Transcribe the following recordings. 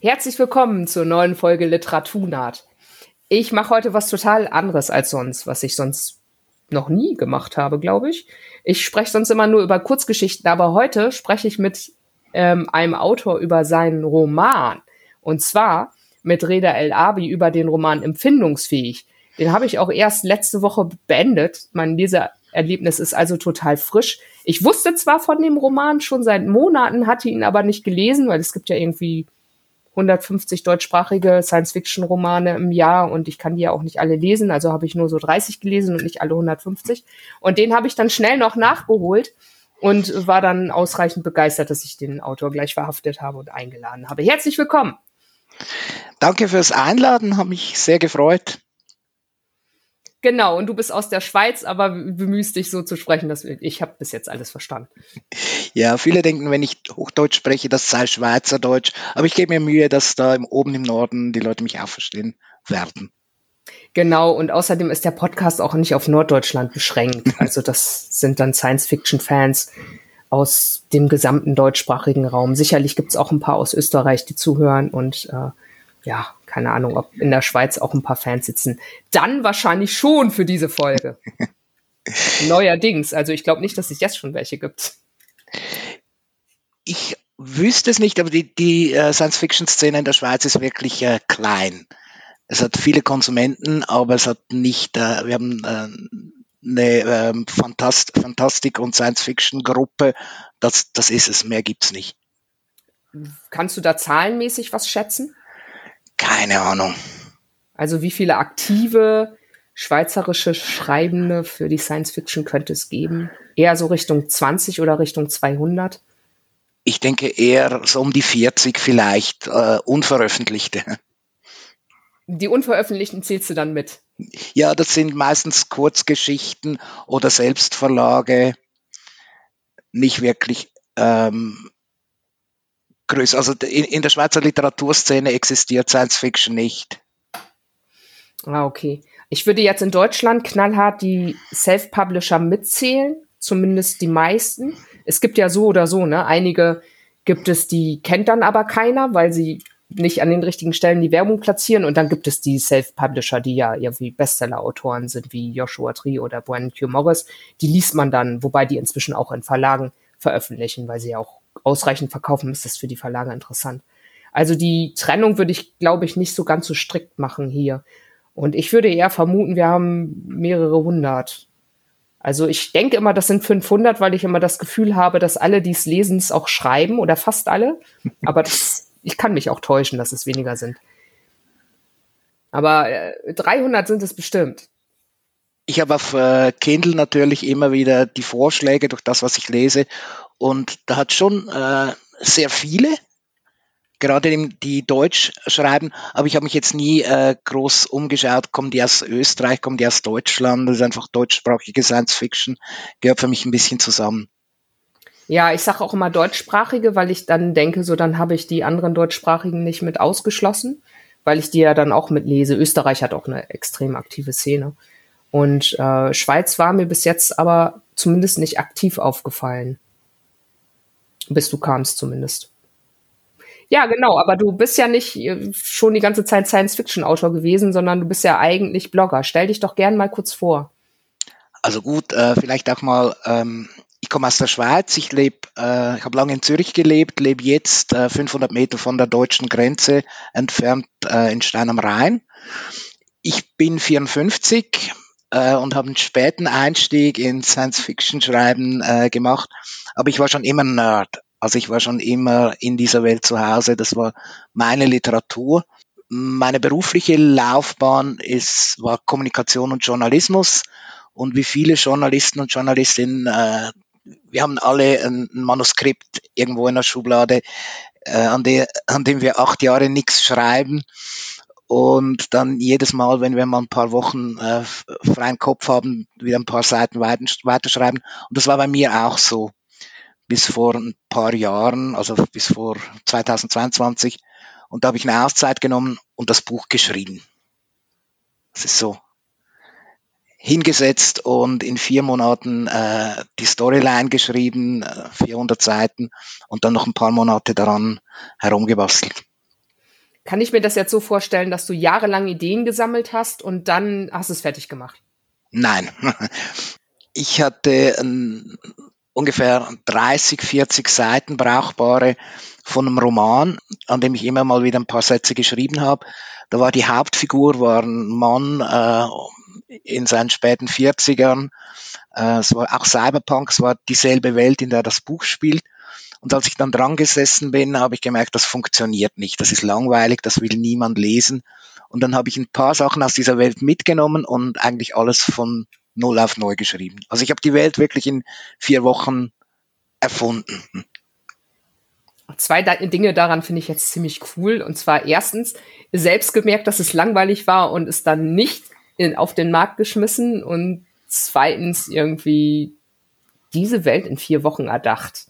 Herzlich willkommen zur neuen Folge Literaturnaht. Ich mache heute was total anderes als sonst, was ich sonst noch nie gemacht habe, glaube ich. Ich spreche sonst immer nur über Kurzgeschichten, aber heute spreche ich mit ähm, einem Autor über seinen Roman. Und zwar mit Reda El Abi über den Roman Empfindungsfähig. Den habe ich auch erst letzte Woche beendet. Mein Lesererlebnis ist also total frisch. Ich wusste zwar von dem Roman schon seit Monaten, hatte ihn aber nicht gelesen, weil es gibt ja irgendwie 150 deutschsprachige Science-Fiction-Romane im Jahr und ich kann die ja auch nicht alle lesen, also habe ich nur so 30 gelesen und nicht alle 150. Und den habe ich dann schnell noch nachgeholt und war dann ausreichend begeistert, dass ich den Autor gleich verhaftet habe und eingeladen habe. Herzlich willkommen. Danke fürs Einladen, habe mich sehr gefreut. Genau, und du bist aus der Schweiz, aber bemühst dich so zu sprechen, dass ich habe bis jetzt alles verstanden. Ja, viele denken, wenn ich Hochdeutsch spreche, das sei Schweizerdeutsch, aber ich gebe mir Mühe, dass da oben im Norden die Leute mich auch verstehen werden. Genau, und außerdem ist der Podcast auch nicht auf Norddeutschland beschränkt. Also das sind dann Science-Fiction-Fans aus dem gesamten deutschsprachigen Raum. Sicherlich gibt es auch ein paar aus Österreich, die zuhören und äh, ja, keine Ahnung, ob in der Schweiz auch ein paar Fans sitzen. Dann wahrscheinlich schon für diese Folge. Neuerdings. Also ich glaube nicht, dass es jetzt schon welche gibt. Ich wüsste es nicht, aber die, die uh, Science-Fiction-Szene in der Schweiz ist wirklich uh, klein. Es hat viele Konsumenten, aber es hat nicht, uh, wir haben eine ähm, Fantast Fantastik- und Science-Fiction-Gruppe. Das, das ist es, mehr gibt es nicht. Kannst du da zahlenmäßig was schätzen? Keine Ahnung. Also wie viele aktive schweizerische Schreibende für die Science Fiction könnte es geben? Eher so Richtung 20 oder Richtung 200? Ich denke eher so um die 40 vielleicht, äh, unveröffentlichte. Die unveröffentlichten zählst du dann mit? Ja, das sind meistens Kurzgeschichten oder Selbstverlage. Nicht wirklich ähm, größer. Also in, in der Schweizer Literaturszene existiert Science Fiction nicht. Ah, okay. Ich würde jetzt in Deutschland knallhart die Self-Publisher mitzählen, zumindest die meisten. Es gibt ja so oder so, ne? Einige gibt es, die kennt dann aber keiner, weil sie nicht an den richtigen Stellen die Werbung platzieren. Und dann gibt es die Self-Publisher, die ja irgendwie Bestseller-Autoren sind, wie Joshua Tree oder Brandon Q. Morris. Die liest man dann, wobei die inzwischen auch in Verlagen veröffentlichen, weil sie ja auch ausreichend verkaufen, ist das für die Verlage interessant. Also die Trennung würde ich, glaube ich, nicht so ganz so strikt machen hier. Und ich würde eher vermuten, wir haben mehrere hundert. Also ich denke immer, das sind 500, weil ich immer das Gefühl habe, dass alle, die es lesen, es auch schreiben oder fast alle. Aber das, ich kann mich auch täuschen, dass es weniger sind. Aber äh, 300 sind es bestimmt. Ich habe auf äh, Kindle natürlich immer wieder die Vorschläge durch das, was ich lese. Und da hat schon äh, sehr viele, gerade die Deutsch schreiben, aber ich habe mich jetzt nie äh, groß umgeschaut, kommen die aus Österreich, kommen die aus Deutschland, das ist einfach deutschsprachige Science Fiction, gehört für mich ein bisschen zusammen. Ja, ich sage auch immer deutschsprachige, weil ich dann denke, so dann habe ich die anderen deutschsprachigen nicht mit ausgeschlossen, weil ich die ja dann auch mitlese. Österreich hat auch eine extrem aktive Szene. Und äh, Schweiz war mir bis jetzt aber zumindest nicht aktiv aufgefallen. Bis du kamst zumindest. Ja, genau, aber du bist ja nicht äh, schon die ganze Zeit Science-Fiction-Autor gewesen, sondern du bist ja eigentlich Blogger. Stell dich doch gern mal kurz vor. Also gut, äh, vielleicht auch mal, ähm, ich komme aus der Schweiz, ich lebe, äh, ich habe lange in Zürich gelebt, lebe jetzt äh, 500 Meter von der deutschen Grenze entfernt äh, in Stein am Rhein. Ich bin 54, äh, und habe einen späten Einstieg in Science-Fiction-Schreiben äh, gemacht. Aber ich war schon immer Nerd. Also ich war schon immer in dieser Welt zu Hause. Das war meine Literatur. Meine berufliche Laufbahn ist, war Kommunikation und Journalismus. Und wie viele Journalisten und Journalistinnen, äh, wir haben alle ein, ein Manuskript irgendwo in der Schublade, äh, an, de, an dem wir acht Jahre nichts schreiben und dann jedes Mal, wenn wir mal ein paar Wochen äh, freien Kopf haben, wieder ein paar Seiten weiterschreiben. Und das war bei mir auch so bis vor ein paar Jahren, also bis vor 2022. Und da habe ich eine Auszeit genommen und das Buch geschrieben. Das ist so. hingesetzt und in vier Monaten äh, die Storyline geschrieben, 400 äh, Seiten und dann noch ein paar Monate daran herumgebastelt. Kann ich mir das jetzt so vorstellen, dass du jahrelang Ideen gesammelt hast und dann hast du es fertig gemacht? Nein. Ich hatte ein, ungefähr 30, 40 Seiten brauchbare von einem Roman, an dem ich immer mal wieder ein paar Sätze geschrieben habe. Da war die Hauptfigur war ein Mann äh, in seinen späten 40ern. Äh, es war auch Cyberpunk, es war dieselbe Welt, in der das Buch spielt. Und als ich dann dran gesessen bin, habe ich gemerkt, das funktioniert nicht. Das ist langweilig, das will niemand lesen. Und dann habe ich ein paar Sachen aus dieser Welt mitgenommen und eigentlich alles von null auf neu geschrieben. Also ich habe die Welt wirklich in vier Wochen erfunden. Zwei Dinge daran finde ich jetzt ziemlich cool. Und zwar erstens, selbst gemerkt, dass es langweilig war und es dann nicht in, auf den Markt geschmissen. Und zweitens irgendwie diese Welt in vier Wochen erdacht.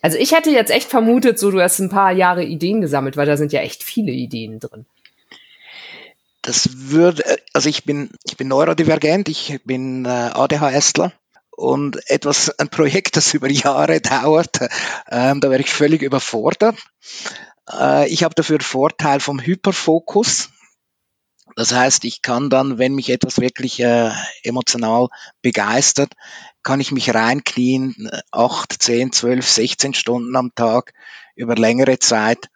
Also ich hätte jetzt echt vermutet, so du hast ein paar Jahre Ideen gesammelt, weil da sind ja echt viele Ideen drin. Das würde, also ich bin, ich bin neurodivergent, ich bin äh, ADHSler und etwas, ein Projekt, das über Jahre dauert, ähm, da wäre ich völlig überfordert. Äh, ich habe dafür Vorteil vom Hyperfokus. Das heißt, ich kann dann, wenn mich etwas wirklich äh, emotional begeistert, kann ich mich reinknien, acht, zehn, zwölf, sechzehn Stunden am Tag über längere Zeit.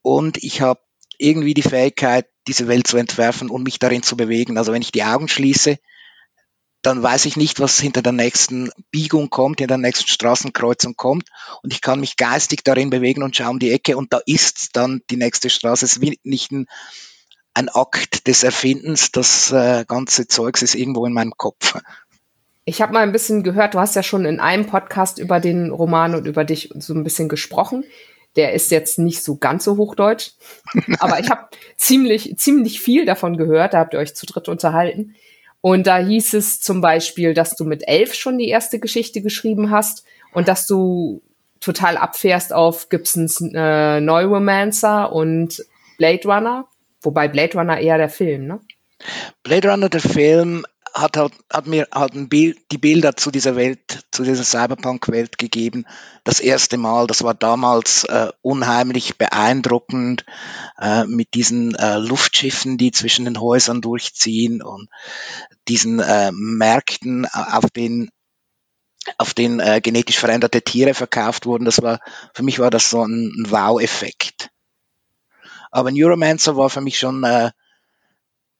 Und ich habe irgendwie die Fähigkeit, diese Welt zu entwerfen und mich darin zu bewegen. Also wenn ich die Augen schließe, dann weiß ich nicht, was hinter der nächsten Biegung kommt, hinter der nächsten Straßenkreuzung kommt. Und ich kann mich geistig darin bewegen und schaue um die Ecke und da ist dann die nächste Straße. Es ist nicht ein ein Akt des Erfindens. Das äh, ganze Zeugs ist irgendwo in meinem Kopf. Ich habe mal ein bisschen gehört, du hast ja schon in einem Podcast über den Roman und über dich so ein bisschen gesprochen. Der ist jetzt nicht so ganz so hochdeutsch, aber ich habe ziemlich, ziemlich viel davon gehört. Da habt ihr euch zu dritt unterhalten. Und da hieß es zum Beispiel, dass du mit elf schon die erste Geschichte geschrieben hast und dass du total abfährst auf Gibsons äh, Neuromancer und Blade Runner. Wobei Blade Runner eher der Film, ne? Blade Runner, der Film, hat, hat, hat mir halt Bild, die Bilder zu dieser Welt, zu dieser Cyberpunk-Welt gegeben. Das erste Mal, das war damals äh, unheimlich beeindruckend äh, mit diesen äh, Luftschiffen, die zwischen den Häusern durchziehen und diesen äh, Märkten, auf denen auf den äh, genetisch veränderte Tiere verkauft wurden. Das war für mich war das so ein, ein Wow-Effekt. Aber Neuromancer war für mich schon äh,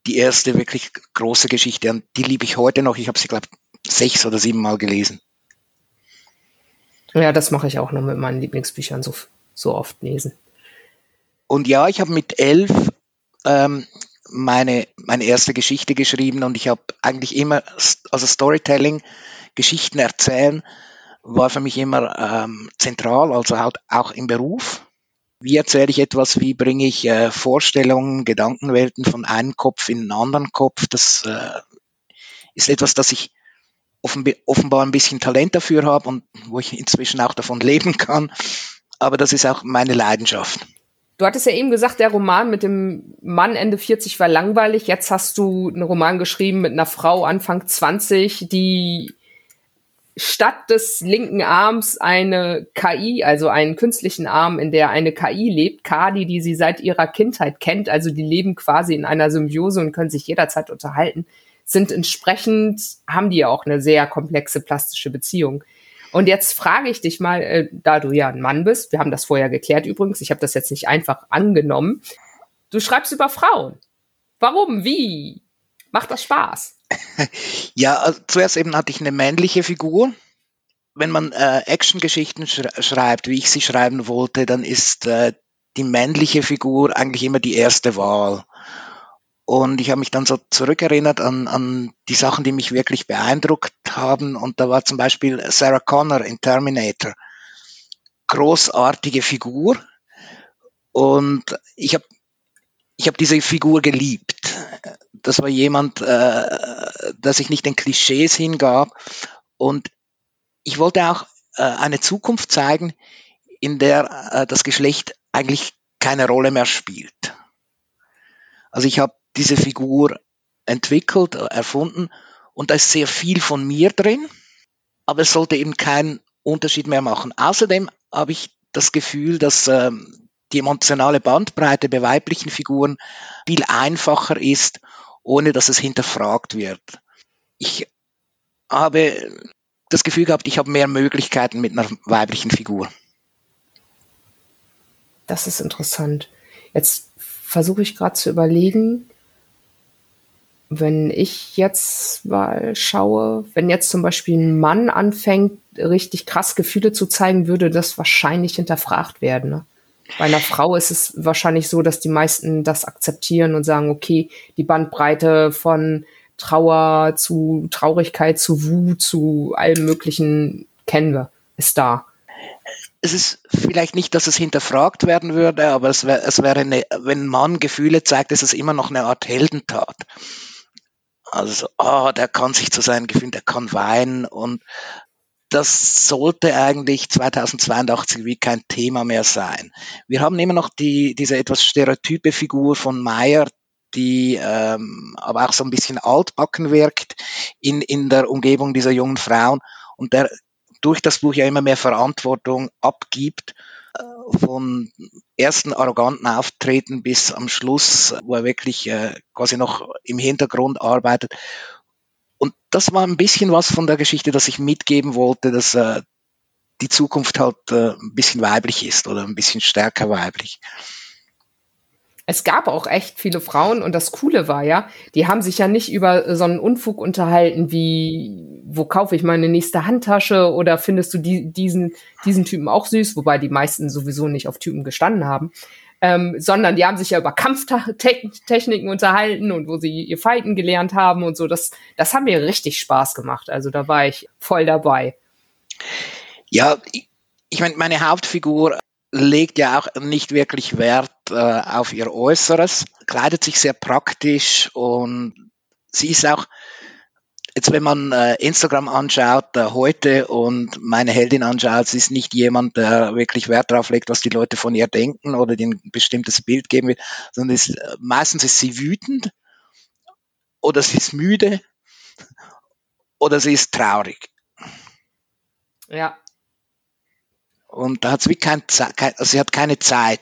die erste wirklich große Geschichte und die liebe ich heute noch. Ich habe sie, glaube sechs oder sieben Mal gelesen. Ja, das mache ich auch noch mit meinen Lieblingsbüchern so, so oft lesen. Und ja, ich habe mit elf ähm, meine, meine erste Geschichte geschrieben und ich habe eigentlich immer, also Storytelling, Geschichten erzählen, war für mich immer ähm, zentral, also halt auch im Beruf. Wie erzähle ich etwas? Wie bringe ich äh, Vorstellungen, Gedankenwelten von einem Kopf in einen anderen Kopf? Das äh, ist etwas, das ich offenbar ein bisschen Talent dafür habe und wo ich inzwischen auch davon leben kann. Aber das ist auch meine Leidenschaft. Du hattest ja eben gesagt, der Roman mit dem Mann Ende 40 war langweilig. Jetzt hast du einen Roman geschrieben mit einer Frau Anfang 20, die statt des linken Arms eine KI, also einen künstlichen Arm, in der eine KI lebt, Kadi, die sie seit ihrer Kindheit kennt, also die leben quasi in einer Symbiose und können sich jederzeit unterhalten, sind entsprechend, haben die ja auch eine sehr komplexe plastische Beziehung. Und jetzt frage ich dich mal, äh, da du ja ein Mann bist, wir haben das vorher geklärt übrigens, ich habe das jetzt nicht einfach angenommen, du schreibst über Frauen. Warum? Wie? Macht das Spaß? Ja, also zuerst eben hatte ich eine männliche Figur. Wenn man äh, Actiongeschichten sch schreibt, wie ich sie schreiben wollte, dann ist äh, die männliche Figur eigentlich immer die erste Wahl. Und ich habe mich dann so zurückerinnert an, an die Sachen, die mich wirklich beeindruckt haben. Und da war zum Beispiel Sarah Connor in Terminator. Großartige Figur. Und ich habe ich hab diese Figur geliebt das war jemand, äh, der sich nicht den Klischees hingab. Und ich wollte auch äh, eine Zukunft zeigen, in der äh, das Geschlecht eigentlich keine Rolle mehr spielt. Also ich habe diese Figur entwickelt, erfunden und da ist sehr viel von mir drin, aber es sollte eben keinen Unterschied mehr machen. Außerdem habe ich das Gefühl, dass ähm, die emotionale Bandbreite bei weiblichen Figuren viel einfacher ist, ohne dass es hinterfragt wird. Ich habe das Gefühl gehabt, ich habe mehr Möglichkeiten mit einer weiblichen Figur. Das ist interessant. Jetzt versuche ich gerade zu überlegen, wenn ich jetzt mal schaue, wenn jetzt zum Beispiel ein Mann anfängt, richtig krass Gefühle zu zeigen, würde das wahrscheinlich hinterfragt werden. Ne? Bei einer Frau ist es wahrscheinlich so, dass die meisten das akzeptieren und sagen, okay, die Bandbreite von Trauer zu Traurigkeit zu Wut zu allem Möglichen kennen wir, ist da. Es ist vielleicht nicht, dass es hinterfragt werden würde, aber es, wär, es wäre, eine, wenn ein Mann Gefühle zeigt, ist es immer noch eine Art Heldentat. Also, oh, der kann sich zu seinen Gefühlen, der kann weinen und das sollte eigentlich 2082 wie kein Thema mehr sein. Wir haben immer noch die, diese etwas stereotype Figur von Meyer, die ähm, aber auch so ein bisschen altbacken wirkt in, in der Umgebung dieser jungen Frauen und der durch das Buch ja immer mehr Verantwortung abgibt äh, von ersten arroganten Auftreten bis am Schluss, wo er wirklich äh, quasi noch im Hintergrund arbeitet. Und das war ein bisschen was von der Geschichte, das ich mitgeben wollte, dass äh, die Zukunft halt äh, ein bisschen weiblich ist oder ein bisschen stärker weiblich. Es gab auch echt viele Frauen und das Coole war ja, die haben sich ja nicht über so einen Unfug unterhalten wie, wo kaufe ich meine nächste Handtasche oder findest du die, diesen, diesen Typen auch süß, wobei die meisten sowieso nicht auf Typen gestanden haben, ähm, sondern die haben sich ja über Kampftechniken unterhalten und wo sie ihr Fighten gelernt haben und so. Das, das hat mir richtig Spaß gemacht. Also da war ich voll dabei. Ja, ich meine, meine Hauptfigur legt ja auch nicht wirklich Wert äh, auf ihr Äußeres, kleidet sich sehr praktisch und sie ist auch, jetzt wenn man äh, Instagram anschaut äh, heute und meine Heldin anschaut, sie ist nicht jemand, der wirklich Wert darauf legt, was die Leute von ihr denken oder ein bestimmtes Bild geben will, sondern ist, äh, meistens ist sie wütend oder sie ist müde oder sie ist traurig. Ja, und da hat es wie kein, kein also sie hat keine Zeit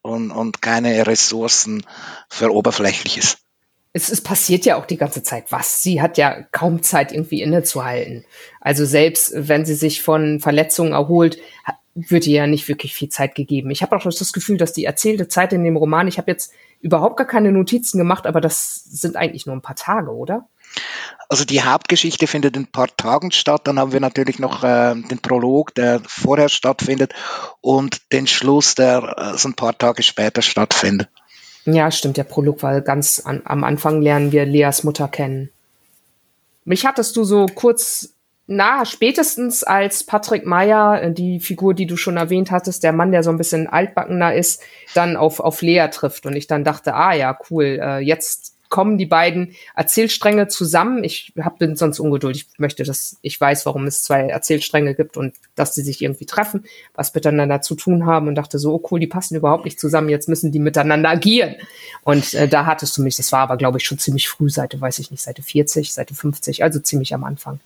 und, und keine Ressourcen für Oberflächliches. Es, es passiert ja auch die ganze Zeit was. Sie hat ja kaum Zeit, irgendwie innezuhalten. Also selbst wenn sie sich von Verletzungen erholt, wird ihr ja nicht wirklich viel Zeit gegeben. Ich habe auch das Gefühl, dass die erzählte Zeit in dem Roman, ich habe jetzt überhaupt gar keine Notizen gemacht, aber das sind eigentlich nur ein paar Tage, oder? Also die Hauptgeschichte findet in ein paar Tagen statt. Dann haben wir natürlich noch äh, den Prolog, der vorher stattfindet, und den Schluss, der äh, so ein paar Tage später stattfindet. Ja, stimmt. Der Prolog war ganz an, am Anfang lernen wir Leas Mutter kennen. Mich hattest du so kurz na, spätestens als Patrick Meyer, äh, die Figur, die du schon erwähnt hattest, der Mann, der so ein bisschen altbackener ist, dann auf, auf Lea trifft. Und ich dann dachte, ah ja, cool, äh, jetzt kommen die beiden Erzählstränge zusammen. Ich hab, bin sonst ungeduldig. Ich möchte, dass ich weiß, warum es zwei Erzählstränge gibt und dass sie sich irgendwie treffen, was miteinander zu tun haben und dachte so, oh cool, die passen überhaupt nicht zusammen. Jetzt müssen die miteinander agieren. Und äh, da hattest du mich, das war aber, glaube ich, schon ziemlich früh, Seite, weiß ich nicht, Seite 40, Seite 50, also ziemlich am Anfang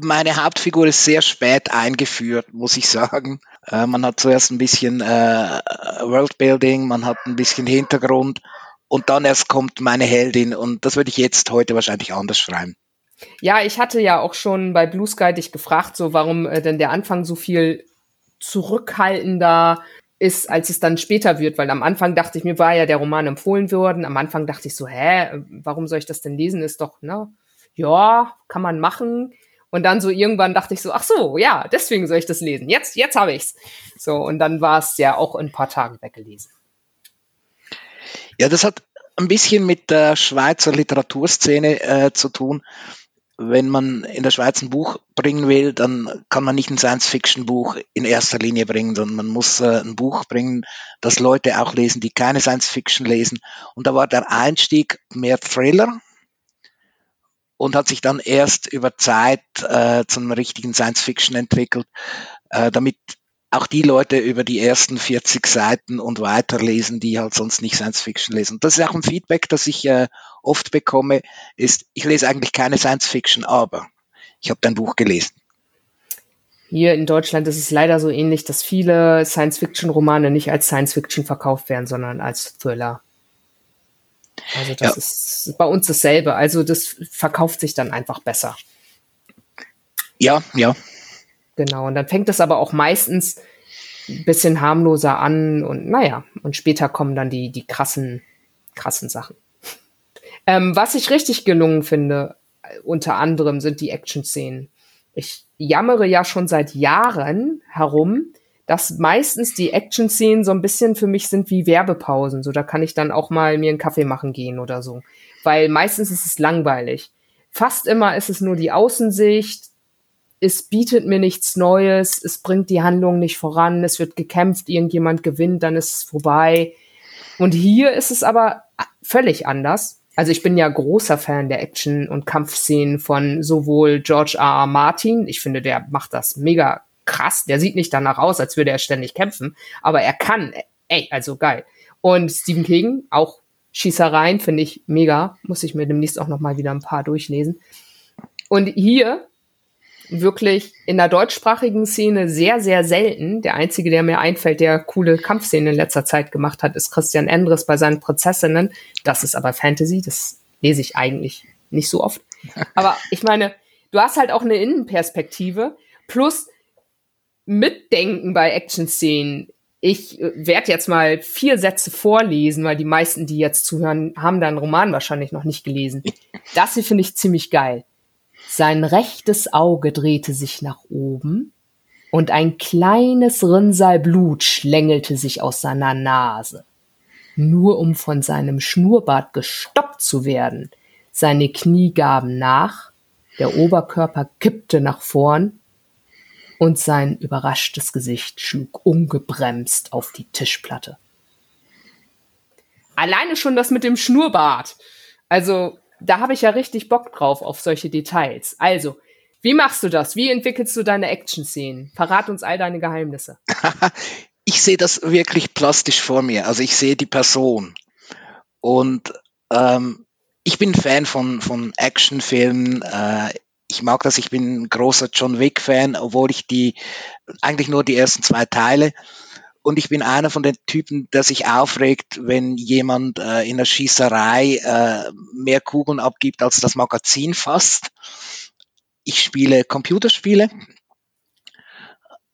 meine Hauptfigur ist sehr spät eingeführt, muss ich sagen. Äh, man hat zuerst ein bisschen äh, Worldbuilding, man hat ein bisschen Hintergrund und dann erst kommt meine Heldin und das würde ich jetzt heute wahrscheinlich anders schreiben. Ja, ich hatte ja auch schon bei Blue Sky dich gefragt, so warum äh, denn der Anfang so viel zurückhaltender ist, als es dann später wird, weil am Anfang dachte ich, mir war ja der Roman empfohlen worden, am Anfang dachte ich so, hä, warum soll ich das denn lesen? Ist doch, ne, ja, kann man machen. Und dann so irgendwann dachte ich so, ach so, ja, deswegen soll ich das lesen. Jetzt, jetzt habe ich's. So, und dann war es ja auch in ein paar Tagen weggelesen. Ja, das hat ein bisschen mit der Schweizer Literaturszene äh, zu tun. Wenn man in der Schweiz ein Buch bringen will, dann kann man nicht ein Science-Fiction-Buch in erster Linie bringen, sondern man muss äh, ein Buch bringen, das Leute auch lesen, die keine Science-Fiction lesen. Und da war der Einstieg mehr Thriller und hat sich dann erst über Zeit äh, zum richtigen Science-Fiction entwickelt, äh, damit auch die Leute über die ersten 40 Seiten und weiterlesen, die halt sonst nicht Science Fiction lesen. Das ist auch ein Feedback, das ich äh, oft bekomme, ist, ich lese eigentlich keine Science Fiction, aber ich habe dein Buch gelesen. Hier in Deutschland ist es leider so ähnlich, dass viele Science-Fiction-Romane nicht als Science-Fiction verkauft werden, sondern als Thriller. Also das ja. ist bei uns dasselbe. Also das verkauft sich dann einfach besser. Ja, ja. Genau. Und dann fängt es aber auch meistens ein bisschen harmloser an und naja, und später kommen dann die, die krassen, krassen Sachen. Ähm, was ich richtig gelungen finde, unter anderem sind die Action-Szenen. Ich jammere ja schon seit Jahren herum, dass meistens die Action-Szenen so ein bisschen für mich sind wie Werbepausen. So, da kann ich dann auch mal mir einen Kaffee machen gehen oder so. Weil meistens ist es langweilig. Fast immer ist es nur die Außensicht. Es bietet mir nichts Neues. Es bringt die Handlung nicht voran. Es wird gekämpft. Irgendjemand gewinnt. Dann ist es vorbei. Und hier ist es aber völlig anders. Also ich bin ja großer Fan der Action- und Kampfszenen von sowohl George R. R. Martin, ich finde, der macht das mega krass, der sieht nicht danach aus, als würde er ständig kämpfen, aber er kann, ey, also geil. Und Stephen King, auch Schießereien, finde ich mega, muss ich mir demnächst auch noch mal wieder ein paar durchlesen. Und hier wirklich in der deutschsprachigen Szene sehr, sehr selten. Der einzige, der mir einfällt, der coole Kampfszenen in letzter Zeit gemacht hat, ist Christian Endres bei seinen Prozessinnen. Das ist aber Fantasy, das lese ich eigentlich nicht so oft. Aber ich meine, du hast halt auch eine Innenperspektive plus Mitdenken bei Action-Szenen. Ich äh, werde jetzt mal vier Sätze vorlesen, weil die meisten, die jetzt zuhören, haben deinen Roman wahrscheinlich noch nicht gelesen. Das hier finde ich ziemlich geil. Sein rechtes Auge drehte sich nach oben und ein kleines Rinnsal Blut schlängelte sich aus seiner Nase. Nur um von seinem Schnurrbart gestoppt zu werden. Seine Knie gaben nach, der Oberkörper kippte nach vorn und sein überraschtes Gesicht schlug ungebremst auf die Tischplatte. Alleine schon das mit dem Schnurrbart. Also da habe ich ja richtig Bock drauf auf solche Details. Also, wie machst du das? Wie entwickelst du deine Action-Szenen? Verrat uns all deine Geheimnisse. ich sehe das wirklich plastisch vor mir. Also ich sehe die Person. Und ähm, ich bin Fan von, von Actionfilmen. Äh, ich mag das, ich bin ein großer John Wick-Fan, obwohl ich die eigentlich nur die ersten zwei Teile und ich bin einer von den Typen, der sich aufregt, wenn jemand äh, in der Schießerei äh, mehr Kugeln abgibt, als das Magazin fasst. Ich spiele Computerspiele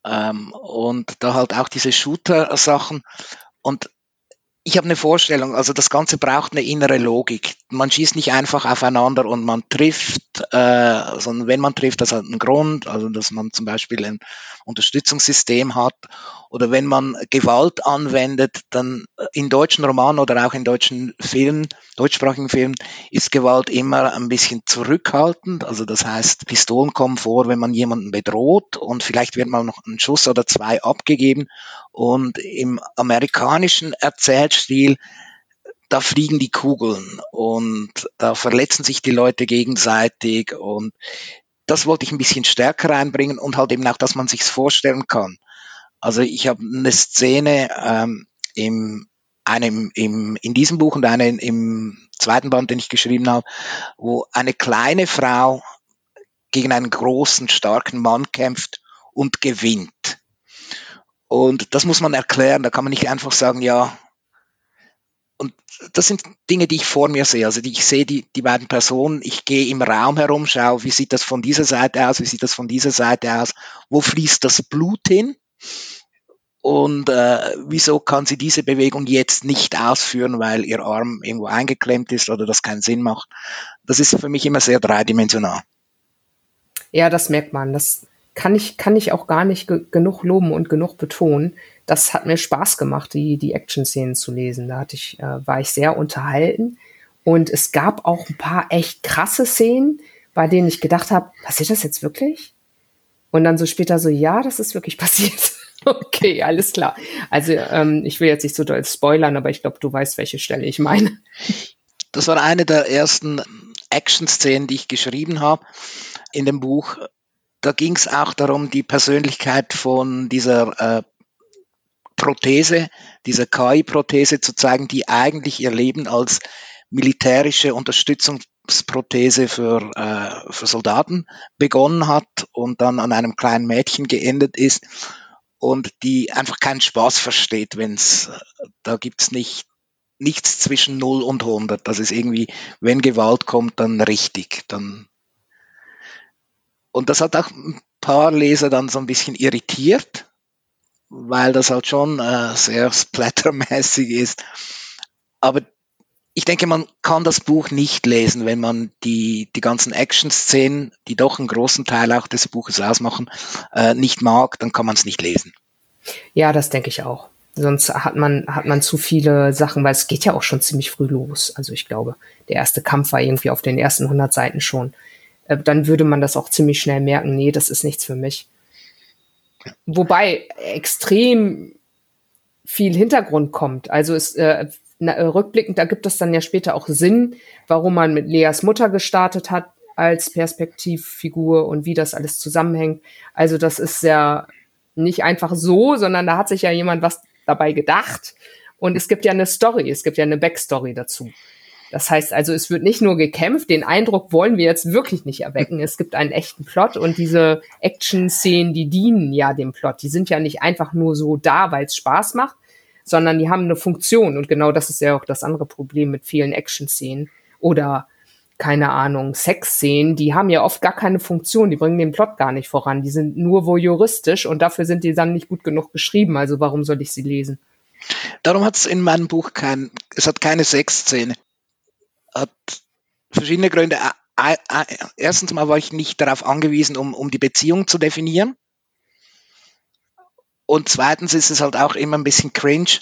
ähm, und da halt auch diese Shooter-Sachen. Und ich habe eine Vorstellung, also das Ganze braucht eine innere Logik. Man schießt nicht einfach aufeinander und man trifft, äh, sondern wenn man trifft, das hat einen Grund, also dass man zum Beispiel ein Unterstützungssystem hat oder wenn man Gewalt anwendet, dann in deutschen Romanen oder auch in deutschen Filmen, deutschsprachigen Filmen, ist Gewalt immer ein bisschen zurückhaltend. Also das heißt, Pistolen kommen vor, wenn man jemanden bedroht und vielleicht wird mal noch ein Schuss oder zwei abgegeben. Und im amerikanischen Erzählstil da fliegen die Kugeln und da verletzen sich die Leute gegenseitig und das wollte ich ein bisschen stärker reinbringen und halt eben auch, dass man sich's vorstellen kann. Also ich habe eine Szene ähm, im einem im, in diesem Buch und eine im zweiten Band, den ich geschrieben habe, wo eine kleine Frau gegen einen großen, starken Mann kämpft und gewinnt. Und das muss man erklären, da kann man nicht einfach sagen, ja, und das sind Dinge, die ich vor mir sehe. Also ich sehe die, die beiden Personen, ich gehe im Raum herum, schaue, wie sieht das von dieser Seite aus, wie sieht das von dieser Seite aus, wo fließt das Blut hin? Und äh, wieso kann sie diese Bewegung jetzt nicht ausführen, weil ihr Arm irgendwo eingeklemmt ist oder das keinen Sinn macht? Das ist für mich immer sehr dreidimensional. Ja, das merkt man. Das kann ich, kann ich auch gar nicht ge genug loben und genug betonen. Das hat mir Spaß gemacht, die, die Action-Szenen zu lesen. Da hatte ich, äh, war ich sehr unterhalten. Und es gab auch ein paar echt krasse Szenen, bei denen ich gedacht habe, passiert das jetzt wirklich? Und dann so später so, ja, das ist wirklich passiert. Okay, alles klar. Also ähm, ich will jetzt nicht so doll spoilern, aber ich glaube, du weißt, welche Stelle ich meine. Das war eine der ersten Action-Szenen, die ich geschrieben habe in dem Buch. Da ging es auch darum, die Persönlichkeit von dieser äh, Prothese, dieser KI-Prothese zu zeigen, die eigentlich ihr Leben als militärische Unterstützungsprothese für, äh, für Soldaten begonnen hat und dann an einem kleinen Mädchen geendet ist und die einfach keinen Spaß versteht, wenn es, da gibt's nicht nichts zwischen 0 und 100. Das ist irgendwie, wenn Gewalt kommt, dann richtig. Dann und das hat auch ein paar Leser dann so ein bisschen irritiert, weil das halt schon äh, sehr splattermäßig ist. Aber ich denke, man kann das Buch nicht lesen, wenn man die, die ganzen Action-Szenen, die doch einen großen Teil auch des Buches ausmachen, äh, nicht mag, dann kann man es nicht lesen. Ja, das denke ich auch. Sonst hat man, hat man zu viele Sachen, weil es geht ja auch schon ziemlich früh los. Also ich glaube, der erste Kampf war irgendwie auf den ersten 100 Seiten schon. Äh, dann würde man das auch ziemlich schnell merken, nee, das ist nichts für mich. Wobei extrem viel Hintergrund kommt. Also es äh, na, äh, rückblickend ergibt es dann ja später auch Sinn, warum man mit Leas Mutter gestartet hat als Perspektivfigur und wie das alles zusammenhängt. Also das ist ja nicht einfach so, sondern da hat sich ja jemand was dabei gedacht. Und es gibt ja eine Story, es gibt ja eine Backstory dazu. Das heißt also, es wird nicht nur gekämpft, den Eindruck wollen wir jetzt wirklich nicht erwecken. Es gibt einen echten Plot und diese Action-Szenen, die dienen ja dem Plot. Die sind ja nicht einfach nur so da, weil es Spaß macht, sondern die haben eine Funktion. Und genau das ist ja auch das andere Problem mit vielen Action-Szenen oder keine Ahnung, Sexszenen, die haben ja oft gar keine Funktion, die bringen den Plot gar nicht voran, die sind nur voyeuristisch und dafür sind die dann nicht gut genug geschrieben, also warum soll ich sie lesen? Darum hat es in meinem Buch kein, es hat keine Sexszene. Hat verschiedene Gründe. Erstens mal war ich nicht darauf angewiesen, um, um die Beziehung zu definieren. Und zweitens ist es halt auch immer ein bisschen cringe,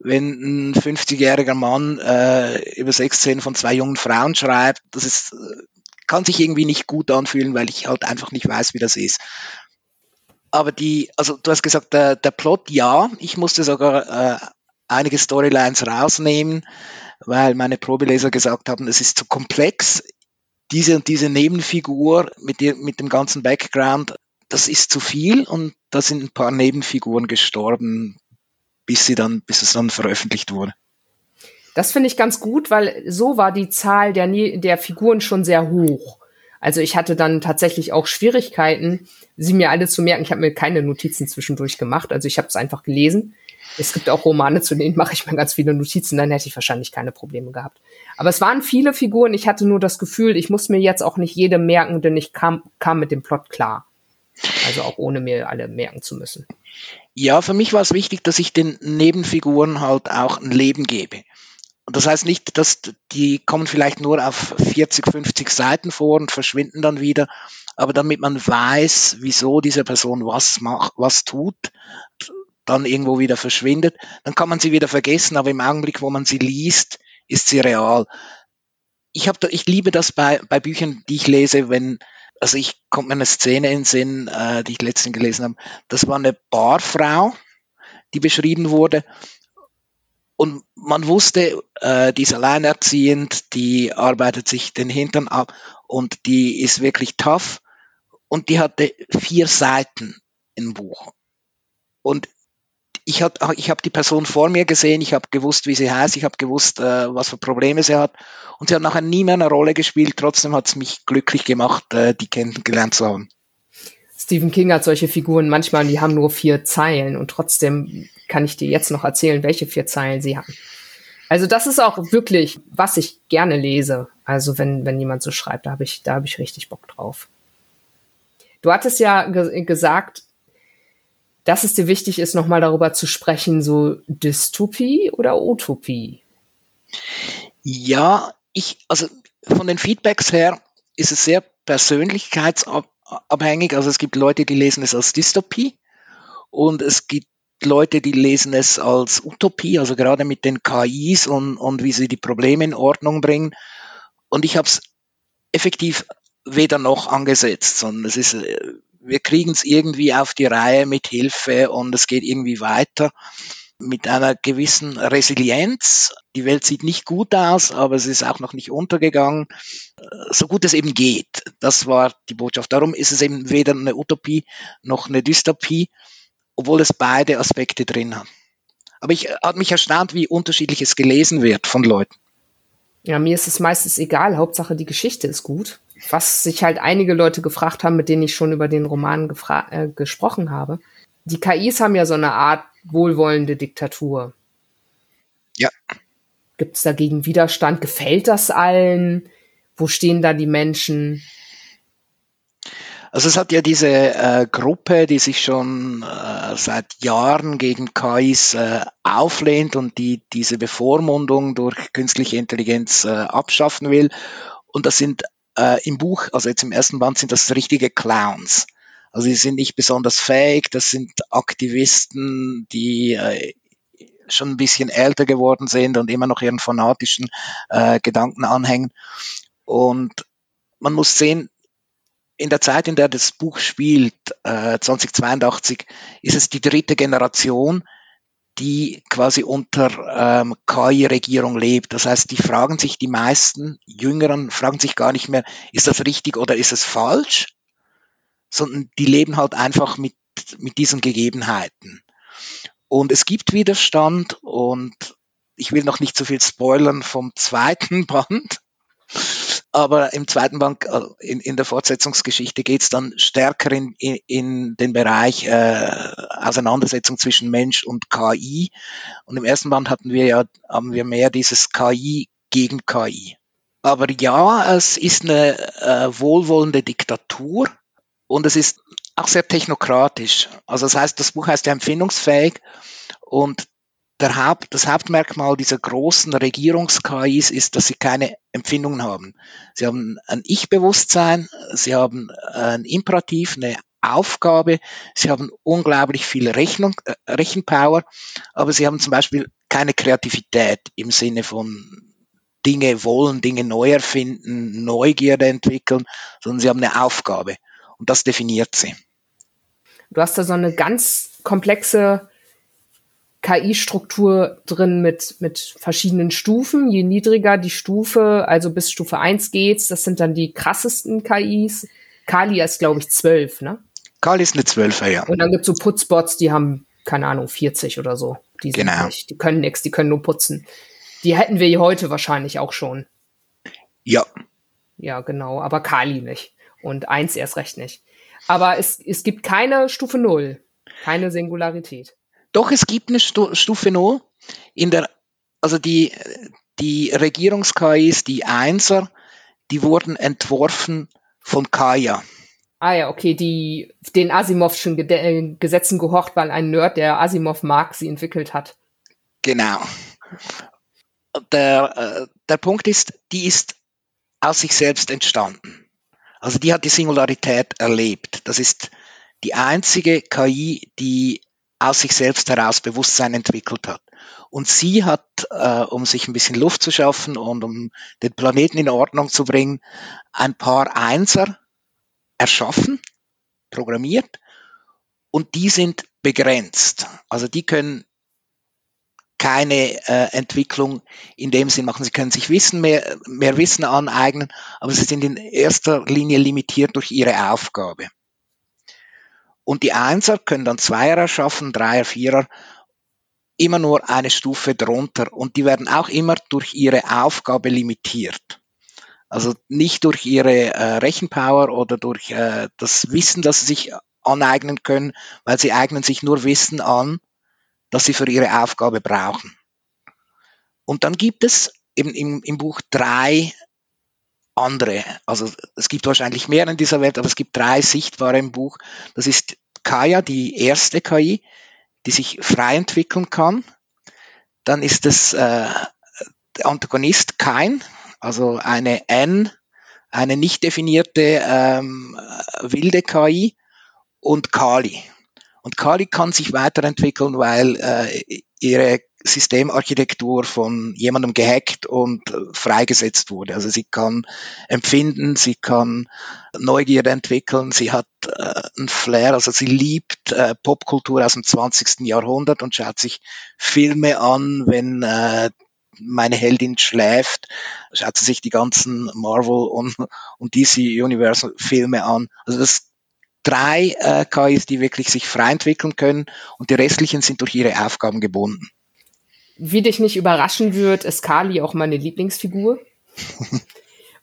wenn ein 50-jähriger Mann äh, über Sexszenen von zwei jungen Frauen schreibt. Das ist, äh, kann sich irgendwie nicht gut anfühlen, weil ich halt einfach nicht weiß, wie das ist. Aber die, also du hast gesagt, der, der Plot, ja, ich musste sogar äh, einige Storylines rausnehmen, weil meine Probeleser gesagt haben, es ist zu komplex. Diese und diese Nebenfigur mit, ihr, mit dem ganzen Background das ist zu viel und da sind ein paar Nebenfiguren gestorben, bis sie dann, bis es dann veröffentlicht wurde. Das finde ich ganz gut, weil so war die Zahl der, der Figuren schon sehr hoch. Also ich hatte dann tatsächlich auch Schwierigkeiten, sie mir alle zu merken. Ich habe mir keine Notizen zwischendurch gemacht, also ich habe es einfach gelesen. Es gibt auch Romane, zu denen mache ich mir ganz viele Notizen, dann hätte ich wahrscheinlich keine Probleme gehabt. Aber es waren viele Figuren, ich hatte nur das Gefühl, ich muss mir jetzt auch nicht jede merken, denn ich kam, kam mit dem Plot klar. Also auch ohne mir alle merken zu müssen. Ja, für mich war es wichtig, dass ich den Nebenfiguren halt auch ein Leben gebe. Und das heißt nicht, dass die kommen vielleicht nur auf 40, 50 Seiten vor und verschwinden dann wieder, aber damit man weiß, wieso diese Person was macht, was tut, dann irgendwo wieder verschwindet, dann kann man sie wieder vergessen, aber im Augenblick, wo man sie liest, ist sie real. Ich, hab, ich liebe das bei, bei Büchern, die ich lese, wenn also ich kommt mir eine Szene in den Sinn, äh, die ich letztens gelesen habe. Das war eine Barfrau, die beschrieben wurde. Und man wusste, äh, die ist alleinerziehend, die arbeitet sich den Hintern ab und die ist wirklich tough. Und die hatte vier Seiten im Buch. Und ich habe ich hab die Person vor mir gesehen, ich habe gewusst, wie sie heißt, ich habe gewusst, äh, was für Probleme sie hat. Und sie hat nachher nie mehr eine Rolle gespielt. Trotzdem hat es mich glücklich gemacht, äh, die kennengelernt zu haben. Stephen King hat solche Figuren manchmal, die haben nur vier Zeilen und trotzdem kann ich dir jetzt noch erzählen, welche vier Zeilen sie haben. Also das ist auch wirklich, was ich gerne lese. Also wenn, wenn jemand so schreibt, da habe ich, da habe ich richtig Bock drauf. Du hattest ja ge gesagt, dass es dir wichtig ist, nochmal darüber zu sprechen, so Dystopie oder Utopie? Ja, ich, also von den Feedbacks her ist es sehr persönlichkeitsabhängig. Also es gibt Leute, die lesen es als Dystopie und es gibt Leute, die lesen es als Utopie, also gerade mit den KIs und, und wie sie die Probleme in Ordnung bringen. Und ich habe es effektiv weder noch angesetzt, sondern es ist äh, wir kriegen es irgendwie auf die Reihe mit Hilfe und es geht irgendwie weiter. mit einer gewissen Resilienz. Die Welt sieht nicht gut aus, aber es ist auch noch nicht untergegangen. So gut es eben geht. Das war die Botschaft. Darum ist es eben weder eine Utopie noch eine Dystopie, obwohl es beide Aspekte drin hat. Aber ich hat mich erstaunt, wie unterschiedlich es gelesen wird von Leuten. Ja, mir ist es meistens egal. Hauptsache die Geschichte ist gut. Was sich halt einige Leute gefragt haben, mit denen ich schon über den Roman äh, gesprochen habe. Die KIs haben ja so eine Art wohlwollende Diktatur. Ja. Gibt es dagegen Widerstand? Gefällt das allen? Wo stehen da die Menschen? Also es hat ja diese äh, Gruppe, die sich schon äh, seit Jahren gegen KIs äh, auflehnt und die diese Bevormundung durch künstliche Intelligenz äh, abschaffen will. Und das sind äh, im Buch, also jetzt im ersten Band, sind das richtige Clowns. Also sie sind nicht besonders fähig, das sind Aktivisten, die äh, schon ein bisschen älter geworden sind und immer noch ihren fanatischen äh, Gedanken anhängen. Und man muss sehen, in der Zeit, in der das Buch spielt, äh, 2082, ist es die dritte Generation, die quasi unter ähm, KI-Regierung lebt. Das heißt, die fragen sich, die meisten Jüngeren fragen sich gar nicht mehr, ist das richtig oder ist es falsch, sondern die leben halt einfach mit, mit diesen Gegebenheiten. Und es gibt Widerstand und ich will noch nicht so viel spoilern vom zweiten Band, aber im zweiten Band, äh, in, in der Fortsetzungsgeschichte geht es dann stärker in, in, in den Bereich äh, Auseinandersetzung zwischen Mensch und KI. Und im ersten Band hatten wir ja, haben wir mehr dieses KI gegen KI. Aber ja, es ist eine äh, wohlwollende Diktatur und es ist auch sehr technokratisch. Also das heißt, das Buch heißt ja empfindungsfähig und Haupt, das Hauptmerkmal dieser großen Regierungs-KIs ist, dass sie keine Empfindungen haben. Sie haben ein Ich-Bewusstsein, sie haben ein Imperativ, eine Aufgabe, sie haben unglaublich viel Rechnung, äh, Rechenpower, aber sie haben zum Beispiel keine Kreativität im Sinne von Dinge wollen, Dinge neu erfinden, Neugierde entwickeln, sondern sie haben eine Aufgabe und das definiert sie. Du hast da so eine ganz komplexe KI-Struktur drin mit, mit verschiedenen Stufen. Je niedriger die Stufe, also bis Stufe 1 geht's, das sind dann die krassesten KIs. Kali ist, glaube ich, 12, ne? Kali ist eine 12er, ja. Und dann gibt's so Putzbots, die haben, keine Ahnung, 40 oder so. Die sind genau. nicht, die können nichts, die können nur putzen. Die hätten wir heute wahrscheinlich auch schon. Ja. Ja, genau, aber Kali nicht. Und 1 erst recht nicht. Aber es, es gibt keine Stufe 0, keine Singularität. Doch, es gibt eine Stufe 0. In der, also die, die Regierungs-KIs, die Einser, die wurden entworfen von Kaya. Ah ja, okay, die den Asimovschen äh, Gesetzen gehorcht, weil ein Nerd, der Asimov mag, sie entwickelt hat. Genau. Der, äh, der Punkt ist, die ist aus sich selbst entstanden. Also die hat die Singularität erlebt. Das ist die einzige KI, die aus sich selbst heraus Bewusstsein entwickelt hat. Und sie hat, äh, um sich ein bisschen Luft zu schaffen und um den Planeten in Ordnung zu bringen, ein paar Einser erschaffen, programmiert, und die sind begrenzt. Also die können keine äh, Entwicklung in dem Sinn machen. Sie können sich Wissen mehr, mehr Wissen aneignen, aber sie sind in erster Linie limitiert durch ihre Aufgabe. Und die Einser können dann Zweier erschaffen, Dreier, Vierer, immer nur eine Stufe drunter. Und die werden auch immer durch ihre Aufgabe limitiert. Also nicht durch ihre äh, Rechenpower oder durch äh, das Wissen, das sie sich aneignen können, weil sie eignen sich nur Wissen an, das sie für ihre Aufgabe brauchen. Und dann gibt es eben im, im Buch drei andere. Also es gibt wahrscheinlich mehr in dieser Welt, aber es gibt drei sichtbare im Buch. Das ist Kaya, die erste KI, die sich frei entwickeln kann. Dann ist es äh, der Antagonist Kain, also eine N, eine nicht definierte ähm, wilde KI und Kali. Und Kali kann sich weiterentwickeln, weil äh, ihre Systemarchitektur von jemandem gehackt und äh, freigesetzt wurde. Also sie kann empfinden, sie kann Neugierde entwickeln, sie hat äh, einen Flair, also sie liebt äh, Popkultur aus dem 20. Jahrhundert und schaut sich Filme an, wenn äh, meine Heldin schläft, schaut sie sich die ganzen Marvel und, und DC Universal Filme an. Also das drei äh, KIs, die wirklich sich frei entwickeln können und die restlichen sind durch ihre Aufgaben gebunden. Wie dich nicht überraschen wird, ist Kali auch meine Lieblingsfigur.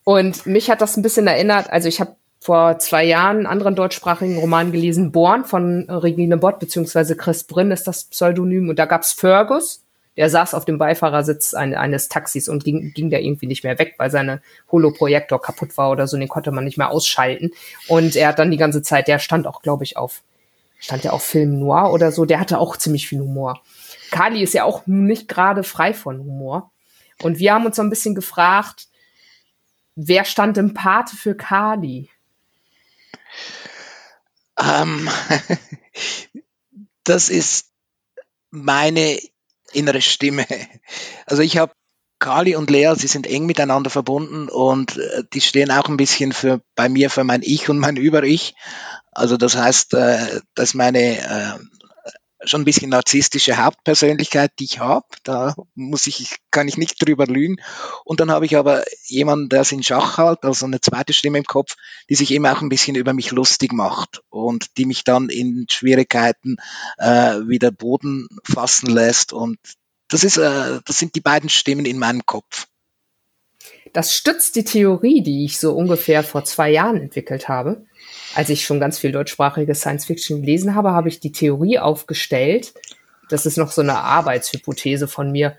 und mich hat das ein bisschen erinnert, also ich habe vor zwei Jahren einen anderen deutschsprachigen Roman gelesen, Born von Regine Bott, beziehungsweise Chris Brinn ist das Pseudonym. Und da gab's Fergus, der saß auf dem Beifahrersitz ein, eines Taxis und ging, ging da irgendwie nicht mehr weg, weil seine Holoprojektor kaputt war oder so, den konnte man nicht mehr ausschalten. Und er hat dann die ganze Zeit, der stand auch, glaube ich, auf, stand ja auf Film Noir oder so, der hatte auch ziemlich viel Humor. Kali ist ja auch nicht gerade frei von Humor. Und wir haben uns so ein bisschen gefragt, wer stand im Pate für Kali? Ähm, das ist meine innere Stimme. Also ich habe Kali und Lea, sie sind eng miteinander verbunden und äh, die stehen auch ein bisschen für bei mir für mein Ich und mein Über-Ich. Also das heißt, äh, dass meine äh, schon ein bisschen narzisstische Hauptpersönlichkeit, die ich habe. Da muss ich, kann ich nicht drüber lügen. Und dann habe ich aber jemanden, der es in Schach hält, also eine zweite Stimme im Kopf, die sich eben auch ein bisschen über mich lustig macht und die mich dann in Schwierigkeiten äh, wieder Boden fassen lässt. Und das ist, äh, das sind die beiden Stimmen in meinem Kopf. Das stützt die Theorie, die ich so ungefähr vor zwei Jahren entwickelt habe als ich schon ganz viel deutschsprachige Science Fiction gelesen habe, habe ich die Theorie aufgestellt, das ist noch so eine Arbeitshypothese von mir,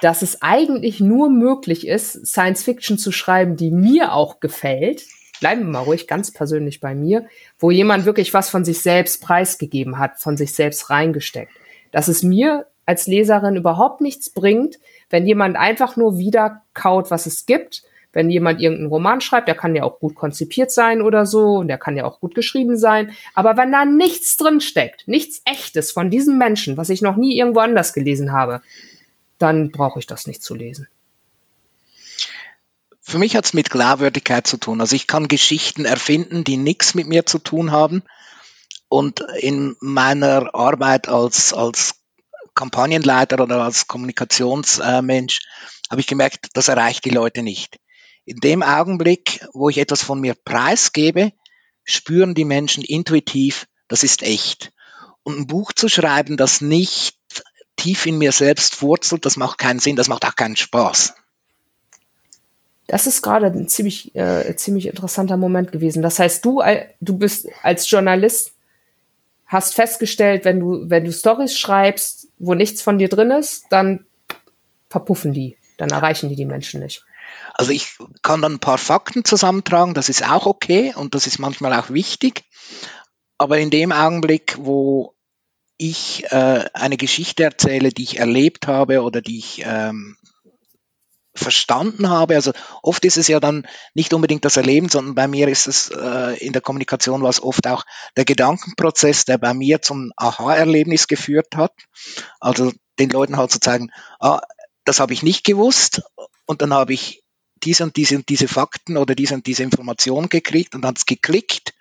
dass es eigentlich nur möglich ist, Science Fiction zu schreiben, die mir auch gefällt. Bleiben wir mal ruhig ganz persönlich bei mir, wo jemand wirklich was von sich selbst preisgegeben hat, von sich selbst reingesteckt. Dass es mir als Leserin überhaupt nichts bringt, wenn jemand einfach nur wieder kaut, was es gibt wenn jemand irgendeinen Roman schreibt, der kann ja auch gut konzipiert sein oder so, und der kann ja auch gut geschrieben sein. Aber wenn da nichts drin steckt, nichts echtes von diesem Menschen, was ich noch nie irgendwo anders gelesen habe, dann brauche ich das nicht zu lesen. Für mich hat es mit Glaubwürdigkeit zu tun. Also ich kann Geschichten erfinden, die nichts mit mir zu tun haben. Und in meiner Arbeit als, als Kampagnenleiter oder als Kommunikationsmensch habe ich gemerkt, das erreicht die Leute nicht. In dem Augenblick, wo ich etwas von mir preisgebe, spüren die Menschen intuitiv, das ist echt. Und ein Buch zu schreiben, das nicht tief in mir selbst wurzelt, das macht keinen Sinn, das macht auch keinen Spaß. Das ist gerade ein ziemlich, äh, ziemlich interessanter Moment gewesen. Das heißt, du, du bist als Journalist, hast festgestellt, wenn du, wenn du Stories schreibst, wo nichts von dir drin ist, dann verpuffen die. Dann erreichen die die Menschen nicht. Also ich kann dann ein paar Fakten zusammentragen, das ist auch okay und das ist manchmal auch wichtig. Aber in dem Augenblick, wo ich äh, eine Geschichte erzähle, die ich erlebt habe oder die ich ähm, verstanden habe. Also oft ist es ja dann nicht unbedingt das Erleben, sondern bei mir ist es äh, in der Kommunikation war es oft auch der Gedankenprozess, der bei mir zum Aha-Erlebnis geführt hat. Also den Leuten halt zu zeigen, ah, das habe ich nicht gewusst und dann habe ich diese und diese und diese Fakten oder diese und diese Information gekriegt und dann es geklickt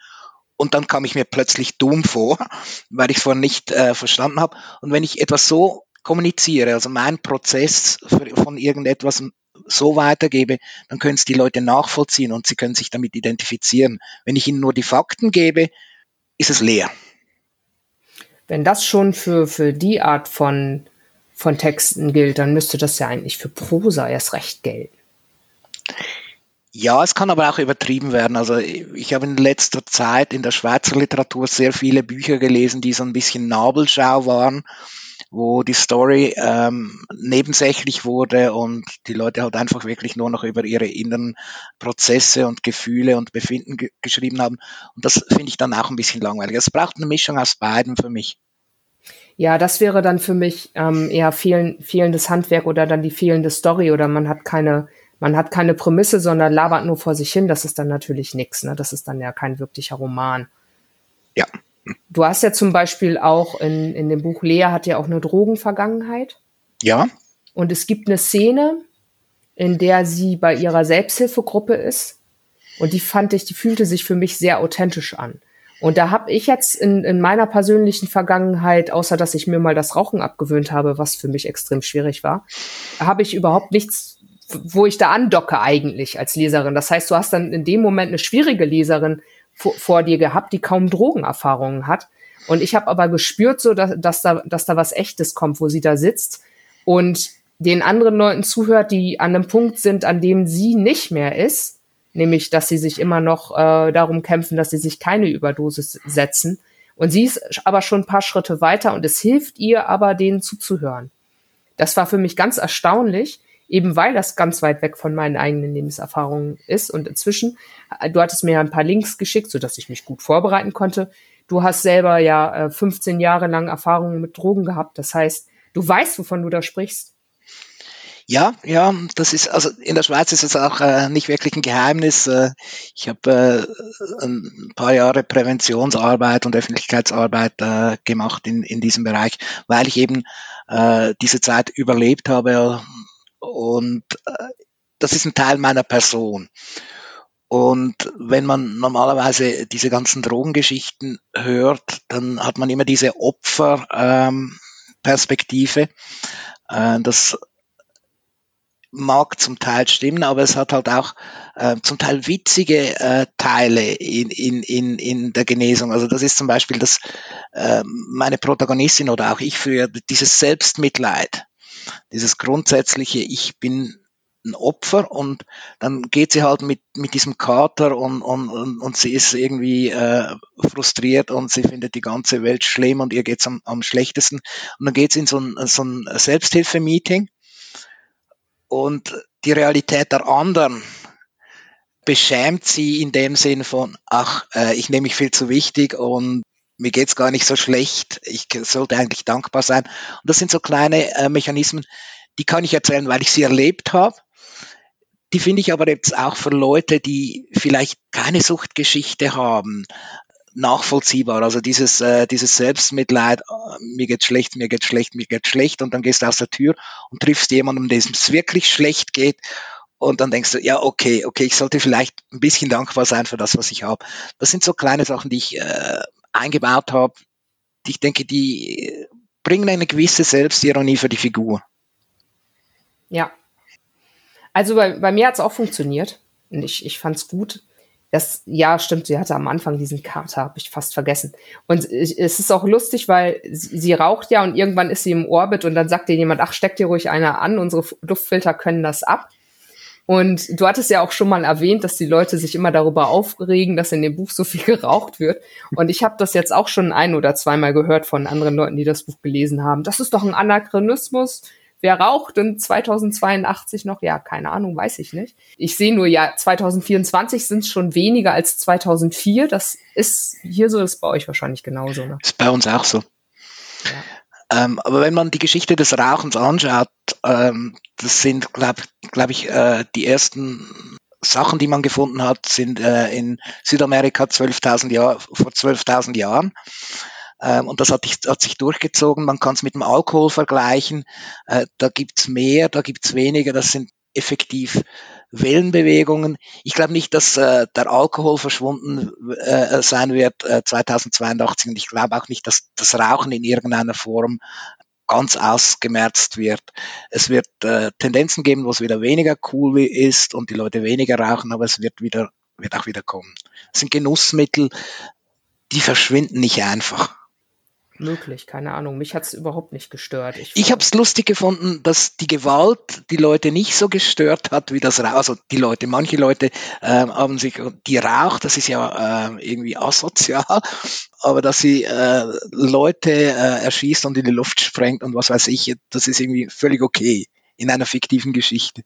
und dann kam ich mir plötzlich dumm vor, weil ich es vorher nicht äh, verstanden habe. Und wenn ich etwas so kommuniziere, also mein Prozess von irgendetwas so weitergebe, dann können es die Leute nachvollziehen und sie können sich damit identifizieren. Wenn ich ihnen nur die Fakten gebe, ist es leer. Wenn das schon für, für die Art von, von Texten gilt, dann müsste das ja eigentlich für Prosa erst recht gelten. Ja, es kann aber auch übertrieben werden. Also ich habe in letzter Zeit in der Schweizer Literatur sehr viele Bücher gelesen, die so ein bisschen Nabelschau waren, wo die Story ähm, nebensächlich wurde und die Leute halt einfach wirklich nur noch über ihre inneren Prozesse und Gefühle und Befinden ge geschrieben haben. Und das finde ich dann auch ein bisschen langweilig. Es braucht eine Mischung aus beiden für mich. Ja, das wäre dann für mich ähm, eher fehlen, fehlendes Handwerk oder dann die fehlende Story oder man hat keine man hat keine Prämisse, sondern labert nur vor sich hin, das ist dann natürlich nichts. Ne? Das ist dann ja kein wirklicher Roman. Ja. Du hast ja zum Beispiel auch in, in dem Buch Lea hat ja auch eine Drogenvergangenheit. Ja. Und es gibt eine Szene, in der sie bei ihrer Selbsthilfegruppe ist. Und die fand ich, die fühlte sich für mich sehr authentisch an. Und da habe ich jetzt in, in meiner persönlichen Vergangenheit, außer dass ich mir mal das Rauchen abgewöhnt habe, was für mich extrem schwierig war, habe ich überhaupt nichts, wo ich da andocke eigentlich als Leserin. Das heißt, du hast dann in dem Moment eine schwierige Leserin vor, vor dir gehabt, die kaum Drogenerfahrungen hat. Und ich habe aber gespürt, so dass, dass, da, dass da was Echtes kommt, wo sie da sitzt und den anderen Leuten zuhört, die an einem Punkt sind, an dem sie nicht mehr ist, nämlich dass sie sich immer noch äh, darum kämpfen, dass sie sich keine Überdosis setzen. Und sie ist aber schon ein paar Schritte weiter und es hilft ihr aber, denen zuzuhören. Das war für mich ganz erstaunlich, eben weil das ganz weit weg von meinen eigenen Lebenserfahrungen ist. Und inzwischen, äh, du hattest mir ein paar Links geschickt, sodass ich mich gut vorbereiten konnte. Du hast selber ja 15 äh, Jahre lang Erfahrungen mit Drogen gehabt. Das heißt, du weißt, wovon du da sprichst. Ja, ja, das ist, also in der Schweiz ist es auch äh, nicht wirklich ein Geheimnis. Äh, ich habe äh, ein paar Jahre Präventionsarbeit und Öffentlichkeitsarbeit äh, gemacht in, in diesem Bereich, weil ich eben diese Zeit überlebt habe und äh, das ist ein Teil meiner Person. Und wenn man normalerweise diese ganzen Drogengeschichten hört, dann hat man immer diese Opferperspektive. Ähm, das mag zum Teil stimmen, aber es hat halt auch äh, zum Teil witzige äh, Teile in, in, in, in der Genesung. Also das ist zum Beispiel das, äh, meine Protagonistin oder auch ich für dieses Selbstmitleid, dieses grundsätzliche, ich bin ein Opfer und dann geht sie halt mit, mit diesem Kater und, und, und, und sie ist irgendwie äh, frustriert und sie findet die ganze Welt schlimm und ihr geht's am, am schlechtesten. Und dann geht's in so ein, so ein Selbsthilfemeeting und die Realität der anderen beschämt sie in dem Sinn von, ach, äh, ich nehme mich viel zu wichtig und mir geht's gar nicht so schlecht, ich sollte eigentlich dankbar sein. Und das sind so kleine äh, Mechanismen, die kann ich erzählen, weil ich sie erlebt habe. Die finde ich aber jetzt auch für Leute, die vielleicht keine Suchtgeschichte haben, nachvollziehbar. Also dieses, äh, dieses Selbstmitleid, äh, mir geht schlecht, mir geht schlecht, mir geht schlecht und dann gehst du aus der Tür und triffst jemanden, dem es wirklich schlecht geht und dann denkst du, ja, okay, okay, ich sollte vielleicht ein bisschen dankbar sein für das, was ich habe. Das sind so kleine Sachen, die ich äh, eingebaut habe, ich denke, die bringen eine gewisse Selbstironie für die Figur. Ja. Also bei, bei mir hat es auch funktioniert und ich, ich fand es gut. Das, ja, stimmt, sie hatte am Anfang diesen Kater, habe ich fast vergessen. Und es ist auch lustig, weil sie, sie, raucht ja und irgendwann ist sie im Orbit und dann sagt dir jemand, ach, steck dir ruhig einer an, unsere Duftfilter können das ab. Und du hattest ja auch schon mal erwähnt, dass die Leute sich immer darüber aufregen, dass in dem Buch so viel geraucht wird. Und ich habe das jetzt auch schon ein oder zweimal gehört von anderen Leuten, die das Buch gelesen haben. Das ist doch ein Anachronismus Wer raucht in 2082 noch? Ja, keine Ahnung, weiß ich nicht. Ich sehe nur, ja, 2024 sind es schon weniger als 2004. Das ist hier so, ist bei euch wahrscheinlich genauso. Ne? Ist bei uns auch so. Ja. Ähm, aber wenn man die Geschichte des Rauchens anschaut, ähm, das sind, glaube glaub ich, äh, die ersten Sachen, die man gefunden hat, sind äh, in Südamerika 12.000 Jahr, vor 12.000 Jahren. Ähm, und das hat, hat, sich durchgezogen. Man kann es mit dem Alkohol vergleichen. Äh, da gibt's mehr, da gibt's weniger. Das sind effektiv Wellenbewegungen. Ich glaube nicht, dass äh, der Alkohol verschwunden äh, sein wird äh, 2082 und ich glaube auch nicht, dass das Rauchen in irgendeiner Form ganz ausgemerzt wird. Es wird äh, Tendenzen geben, wo es wieder weniger cool ist und die Leute weniger rauchen, aber es wird wieder wird auch wieder kommen. Es sind Genussmittel, die verschwinden nicht einfach möglich, keine Ahnung. Mich hat es überhaupt nicht gestört. Ich, ich habe es lustig gefunden, dass die Gewalt die Leute nicht so gestört hat wie das Rauch. Also die Leute, manche Leute äh, haben sich, die Rauch, das ist ja äh, irgendwie asozial, aber dass sie äh, Leute äh, erschießt und in die Luft sprengt und was weiß ich, das ist irgendwie völlig okay in einer fiktiven Geschichte.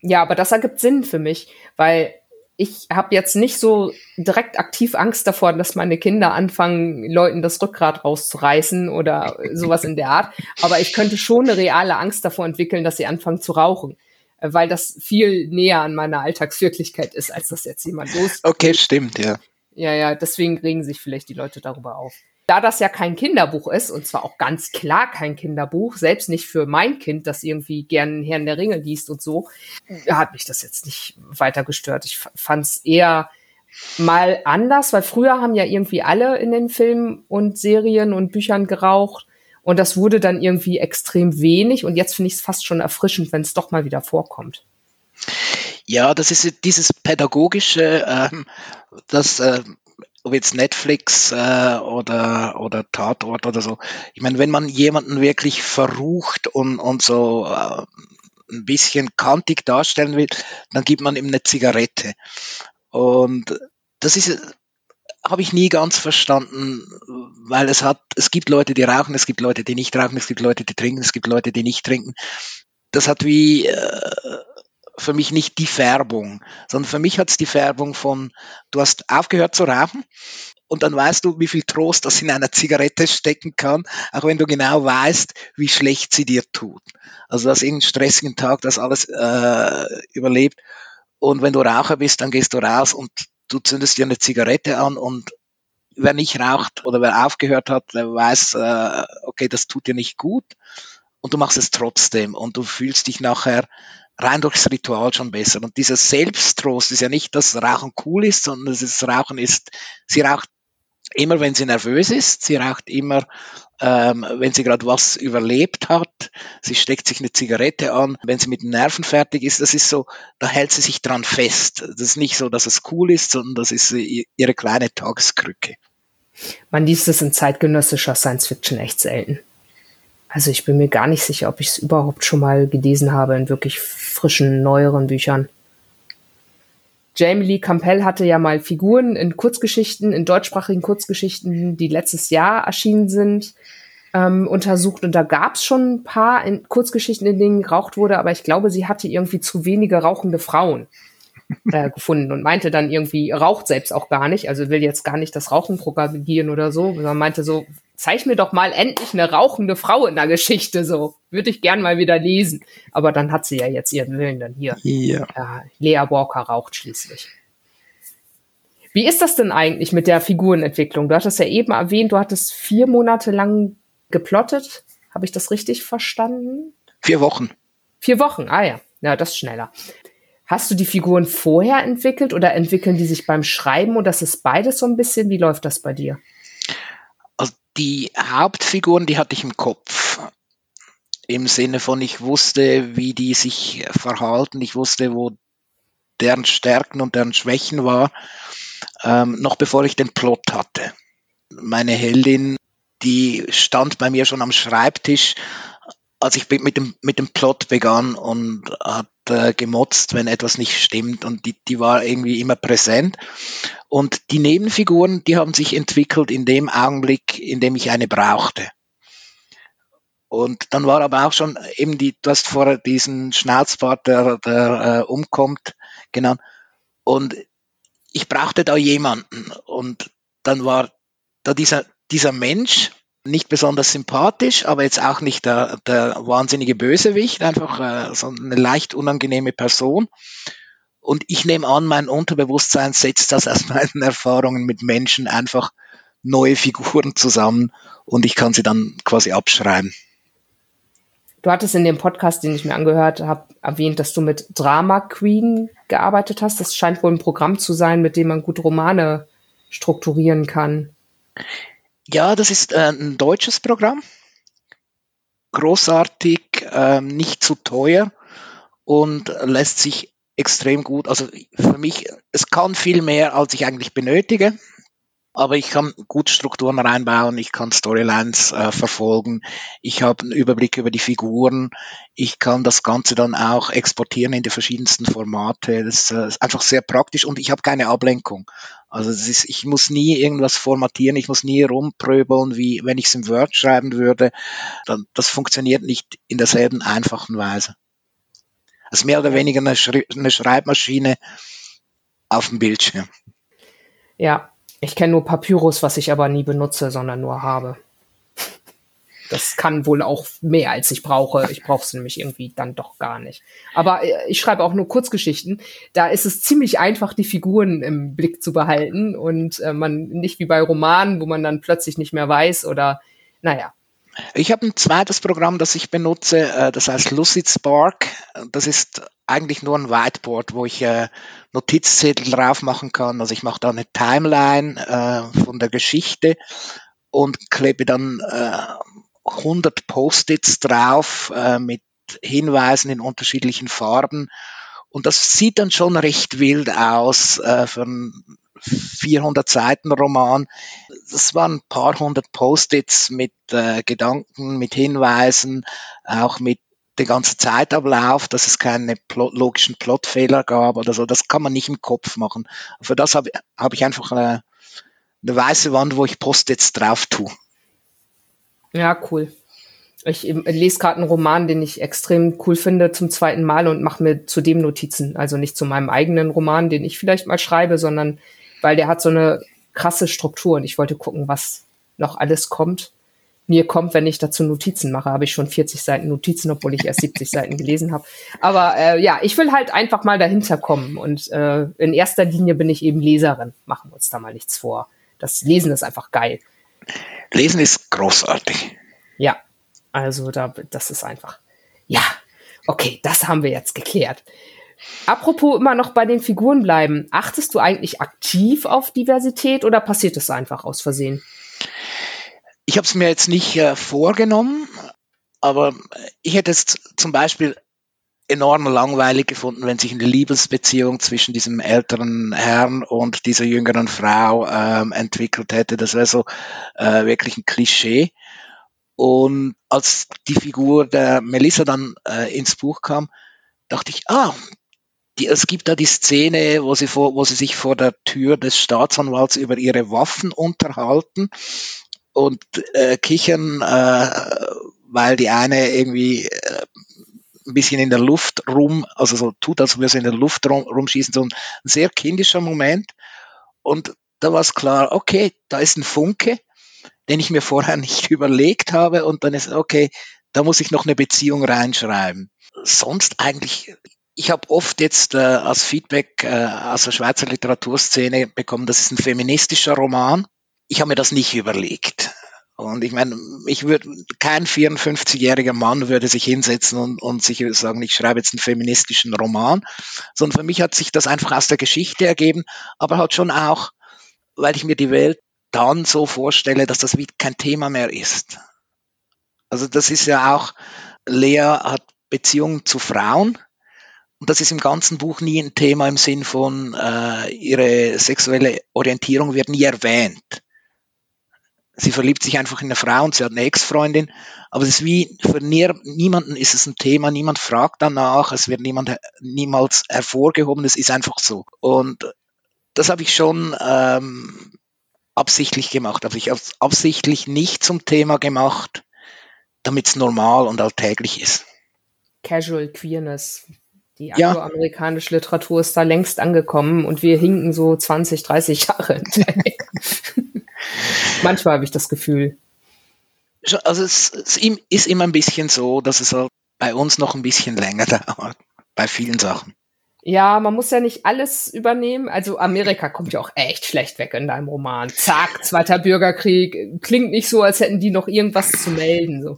Ja, aber das ergibt Sinn für mich, weil ich habe jetzt nicht so direkt aktiv Angst davor, dass meine Kinder anfangen, Leuten das Rückgrat rauszureißen oder sowas in der Art. Aber ich könnte schon eine reale Angst davor entwickeln, dass sie anfangen zu rauchen. Weil das viel näher an meiner Alltagswirklichkeit ist, als das jetzt jemand los. Okay, stimmt, ja. Ja, ja, deswegen regen sich vielleicht die Leute darüber auf. Da das ja kein Kinderbuch ist, und zwar auch ganz klar kein Kinderbuch, selbst nicht für mein Kind, das irgendwie gern Herrn der Ringe liest und so, hat mich das jetzt nicht weiter gestört. Ich fand es eher mal anders, weil früher haben ja irgendwie alle in den Filmen und Serien und Büchern geraucht. Und das wurde dann irgendwie extrem wenig. Und jetzt finde ich es fast schon erfrischend, wenn es doch mal wieder vorkommt. Ja, das ist dieses pädagogische, ähm, das äh, ob jetzt Netflix äh, oder, oder Tatort oder so. Ich meine, wenn man jemanden wirklich verrucht und, und so äh, ein bisschen kantig darstellen will, dann gibt man ihm eine Zigarette. Und das ist, habe ich nie ganz verstanden, weil es hat, es gibt Leute, die rauchen, es gibt Leute, die nicht rauchen, es gibt Leute, die trinken, es gibt Leute, die nicht trinken. Das hat wie äh, für mich nicht die Färbung, sondern für mich hat es die Färbung von, du hast aufgehört zu rauchen und dann weißt du, wie viel Trost das in einer Zigarette stecken kann, auch wenn du genau weißt, wie schlecht sie dir tut. Also dass in einem stressigen Tag das alles äh, überlebt. Und wenn du Raucher bist, dann gehst du raus und du zündest dir eine Zigarette an und wer nicht raucht oder wer aufgehört hat, der weiß, äh, okay, das tut dir nicht gut und du machst es trotzdem und du fühlst dich nachher rein durchs Ritual schon besser. Und dieser Selbsttrost ist ja nicht, dass Rauchen cool ist, sondern das Rauchen ist, sie raucht immer, wenn sie nervös ist, sie raucht immer, ähm, wenn sie gerade was überlebt hat, sie steckt sich eine Zigarette an, wenn sie mit den Nerven fertig ist, das ist so, da hält sie sich dran fest. Das ist nicht so, dass es cool ist, sondern das ist ihre kleine Tageskrücke. Man liest es in zeitgenössischer Science Fiction echt selten. Also ich bin mir gar nicht sicher, ob ich es überhaupt schon mal gelesen habe in wirklich frischen, neueren Büchern. Jamie Lee Campbell hatte ja mal Figuren in Kurzgeschichten, in deutschsprachigen Kurzgeschichten, die letztes Jahr erschienen sind, ähm, untersucht. Und da gab es schon ein paar in Kurzgeschichten, in denen geraucht wurde, aber ich glaube, sie hatte irgendwie zu wenige rauchende Frauen äh, gefunden und meinte dann irgendwie, raucht selbst auch gar nicht, also will jetzt gar nicht das Rauchen propagieren oder so, sondern meinte so, zeig mir doch mal endlich eine rauchende Frau in der Geschichte, so. Würde ich gern mal wieder lesen. Aber dann hat sie ja jetzt ihren Willen dann hier. Ja. Äh, Lea Walker raucht schließlich. Wie ist das denn eigentlich mit der Figurenentwicklung? Du hattest ja eben erwähnt, du hattest vier Monate lang geplottet. Habe ich das richtig verstanden? Vier Wochen. Vier Wochen, ah ja. Ja, das ist schneller. Hast du die Figuren vorher entwickelt oder entwickeln die sich beim Schreiben und das ist beides so ein bisschen? Wie läuft das bei dir? Die Hauptfiguren, die hatte ich im Kopf. Im Sinne von, ich wusste, wie die sich verhalten, ich wusste, wo deren Stärken und deren Schwächen war, ähm, noch bevor ich den Plot hatte. Meine Heldin, die stand bei mir schon am Schreibtisch, als ich mit dem, mit dem Plot begann und hat äh, gemotzt, wenn etwas nicht stimmt und die, die war irgendwie immer präsent. Und die Nebenfiguren, die haben sich entwickelt in dem Augenblick, in dem ich eine brauchte. Und dann war aber auch schon eben die, du hast vorher diesen Schnauzbart, der, der äh, umkommt, genannt. Und ich brauchte da jemanden. Und dann war da dieser, dieser Mensch, nicht besonders sympathisch, aber jetzt auch nicht der, der wahnsinnige Bösewicht, einfach äh, so eine leicht unangenehme Person. Und ich nehme an, mein Unterbewusstsein setzt das aus meinen Erfahrungen mit Menschen einfach neue Figuren zusammen und ich kann sie dann quasi abschreiben. Du hattest in dem Podcast, den ich mir angehört habe, erwähnt, dass du mit Drama Queen gearbeitet hast. Das scheint wohl ein Programm zu sein, mit dem man gut Romane strukturieren kann. Ja, das ist äh, ein deutsches Programm. Großartig, äh, nicht zu teuer und lässt sich extrem gut. Also für mich, es kann viel mehr, als ich eigentlich benötige. Aber ich kann gut Strukturen reinbauen, ich kann Storylines äh, verfolgen, ich habe einen Überblick über die Figuren, ich kann das Ganze dann auch exportieren in die verschiedensten Formate. Das äh, ist einfach sehr praktisch und ich habe keine Ablenkung. Also ist, ich muss nie irgendwas formatieren, ich muss nie rumpröbeln, wie wenn ich es im Word schreiben würde. Das funktioniert nicht in derselben einfachen Weise. Das ist mehr oder weniger eine, Schri eine Schreibmaschine auf dem Bildschirm. Ja, ich kenne nur Papyrus, was ich aber nie benutze, sondern nur habe. Das kann wohl auch mehr, als ich brauche. Ich brauche es nämlich irgendwie dann doch gar nicht. Aber äh, ich schreibe auch nur Kurzgeschichten. Da ist es ziemlich einfach, die Figuren im Blick zu behalten und äh, man nicht wie bei Romanen, wo man dann plötzlich nicht mehr weiß oder naja. Ich habe ein zweites Programm, das ich benutze, äh, das heißt Lucid Spark. Das ist eigentlich nur ein Whiteboard, wo ich äh, Notizzettel drauf machen kann. Also ich mache da eine Timeline äh, von der Geschichte und klebe dann äh, 100 Post-its drauf mit Hinweisen in unterschiedlichen Farben. Und das sieht dann schon recht wild aus für einen 400 Seiten Roman. Das waren ein paar hundert Post-its mit äh, Gedanken, mit Hinweisen, auch mit der ganzen Zeitablauf, dass es keine Plot, logischen Plotfehler gab oder so. Das kann man nicht im Kopf machen. Für das habe hab ich einfach eine, eine weiße Wand, wo ich Post-its drauf tue. Ja, cool. Ich lese gerade einen Roman, den ich extrem cool finde, zum zweiten Mal und mache mir zudem Notizen. Also nicht zu meinem eigenen Roman, den ich vielleicht mal schreibe, sondern weil der hat so eine krasse Struktur und ich wollte gucken, was noch alles kommt. Mir kommt, wenn ich dazu Notizen mache, habe ich schon 40 Seiten Notizen, obwohl ich erst 70 Seiten gelesen habe. Aber äh, ja, ich will halt einfach mal dahinter kommen und äh, in erster Linie bin ich eben Leserin. Machen wir uns da mal nichts vor. Das Lesen ist einfach geil. Lesen ist großartig. Ja, also da, das ist einfach. Ja, okay, das haben wir jetzt geklärt. Apropos immer noch bei den Figuren bleiben. Achtest du eigentlich aktiv auf Diversität oder passiert es einfach aus Versehen? Ich habe es mir jetzt nicht äh, vorgenommen, aber ich hätte es zum Beispiel enorm langweilig gefunden, wenn sich eine Liebesbeziehung zwischen diesem älteren Herrn und dieser jüngeren Frau ähm, entwickelt hätte. Das wäre so äh, wirklich ein Klischee. Und als die Figur der Melissa dann äh, ins Buch kam, dachte ich, ah, die, es gibt da die Szene, wo sie, vor, wo sie sich vor der Tür des Staatsanwalts über ihre Waffen unterhalten und äh, kichern, äh, weil die eine irgendwie äh, ein bisschen in der Luft rum, also so tut, als würde sie in der Luft rum, rumschießen, so ein, ein sehr kindischer Moment. Und da war es klar, okay, da ist ein Funke, den ich mir vorher nicht überlegt habe und dann ist, okay, da muss ich noch eine Beziehung reinschreiben. Sonst eigentlich, ich habe oft jetzt äh, als Feedback äh, aus der Schweizer Literaturszene bekommen, das ist ein feministischer Roman. Ich habe mir das nicht überlegt. Und ich meine, ich würde, kein 54-jähriger Mann würde sich hinsetzen und, und sich sagen, ich schreibe jetzt einen feministischen Roman, sondern für mich hat sich das einfach aus der Geschichte ergeben, aber halt schon auch, weil ich mir die Welt dann so vorstelle, dass das wie kein Thema mehr ist. Also das ist ja auch, Lea hat Beziehungen zu Frauen, und das ist im ganzen Buch nie ein Thema im Sinn von, äh, ihre sexuelle Orientierung wird nie erwähnt sie verliebt sich einfach in eine Frau und sie hat eine Ex-Freundin, aber es ist wie für niemanden ist es ein Thema, niemand fragt danach, es wird niemand niemals hervorgehoben, es ist einfach so. Und das habe ich schon ähm, absichtlich gemacht, habe ich absichtlich nicht zum Thema gemacht, damit es normal und alltäglich ist. Casual Queerness. Die angloamerikanische ja. Literatur ist da längst angekommen und wir hinken so 20, 30 Jahre hinterher. Manchmal habe ich das Gefühl. Also es, es, ist immer ein bisschen so, dass es bei uns noch ein bisschen länger dauert, bei vielen Sachen. Ja, man muss ja nicht alles übernehmen. Also Amerika kommt ja auch echt schlecht weg in deinem Roman. Zack, Zweiter Bürgerkrieg. Klingt nicht so, als hätten die noch irgendwas zu melden. So.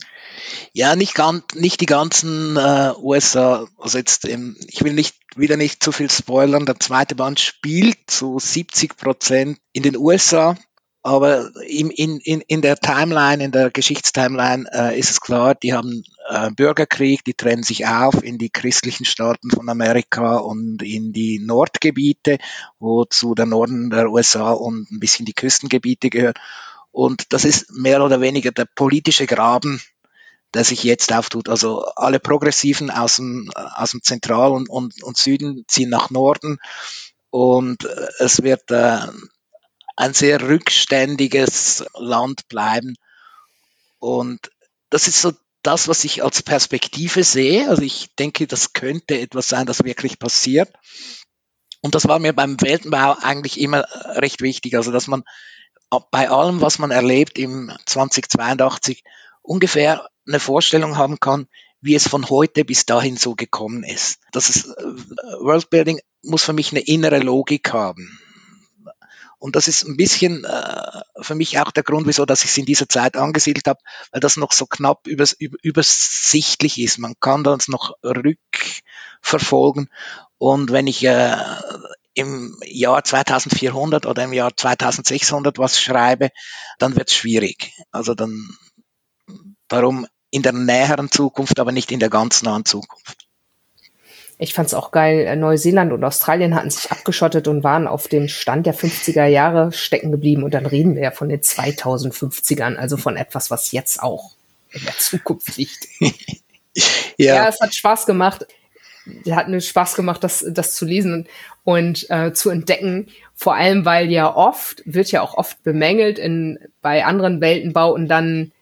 Ja, nicht, ganz, nicht die ganzen äh, USA. Also jetzt, ähm, ich will nicht wieder nicht zu viel spoilern. Der zweite Band spielt zu 70 Prozent in den USA. Aber in, in, in der Timeline, in der Geschichtstimeline äh, ist es klar, die haben äh, Bürgerkrieg, die trennen sich auf in die christlichen Staaten von Amerika und in die Nordgebiete, wo zu der Norden der USA und ein bisschen die Küstengebiete gehört. Und das ist mehr oder weniger der politische Graben, der sich jetzt auftut. Also alle Progressiven aus dem, aus dem Zentral- und, und, und Süden ziehen nach Norden und äh, es wird äh, ein sehr rückständiges Land bleiben. Und das ist so das, was ich als Perspektive sehe. Also ich denke, das könnte etwas sein, das wirklich passiert. Und das war mir beim Weltenbau eigentlich immer recht wichtig. Also dass man bei allem, was man erlebt im 2082, ungefähr eine Vorstellung haben kann, wie es von heute bis dahin so gekommen ist. Das ist äh, Worldbuilding muss für mich eine innere Logik haben. Und das ist ein bisschen äh, für mich auch der Grund, wieso dass ich es in dieser Zeit angesiedelt habe, weil das noch so knapp übers, über, übersichtlich ist. Man kann das noch rückverfolgen. Und wenn ich äh, im Jahr 2400 oder im Jahr 2600 was schreibe, dann wird es schwierig. Also dann darum in der näheren Zukunft, aber nicht in der ganz nahen Zukunft. Ich fand es auch geil. Äh, Neuseeland und Australien hatten sich abgeschottet und waren auf dem Stand der 50er Jahre stecken geblieben. Und dann reden wir ja von den 2050ern, also von etwas, was jetzt auch in der Zukunft liegt. ja. ja, es hat Spaß gemacht. Hat mir Spaß gemacht, das, das zu lesen und, und äh, zu entdecken. Vor allem, weil ja oft, wird ja auch oft bemängelt in, bei anderen Weltenbauten dann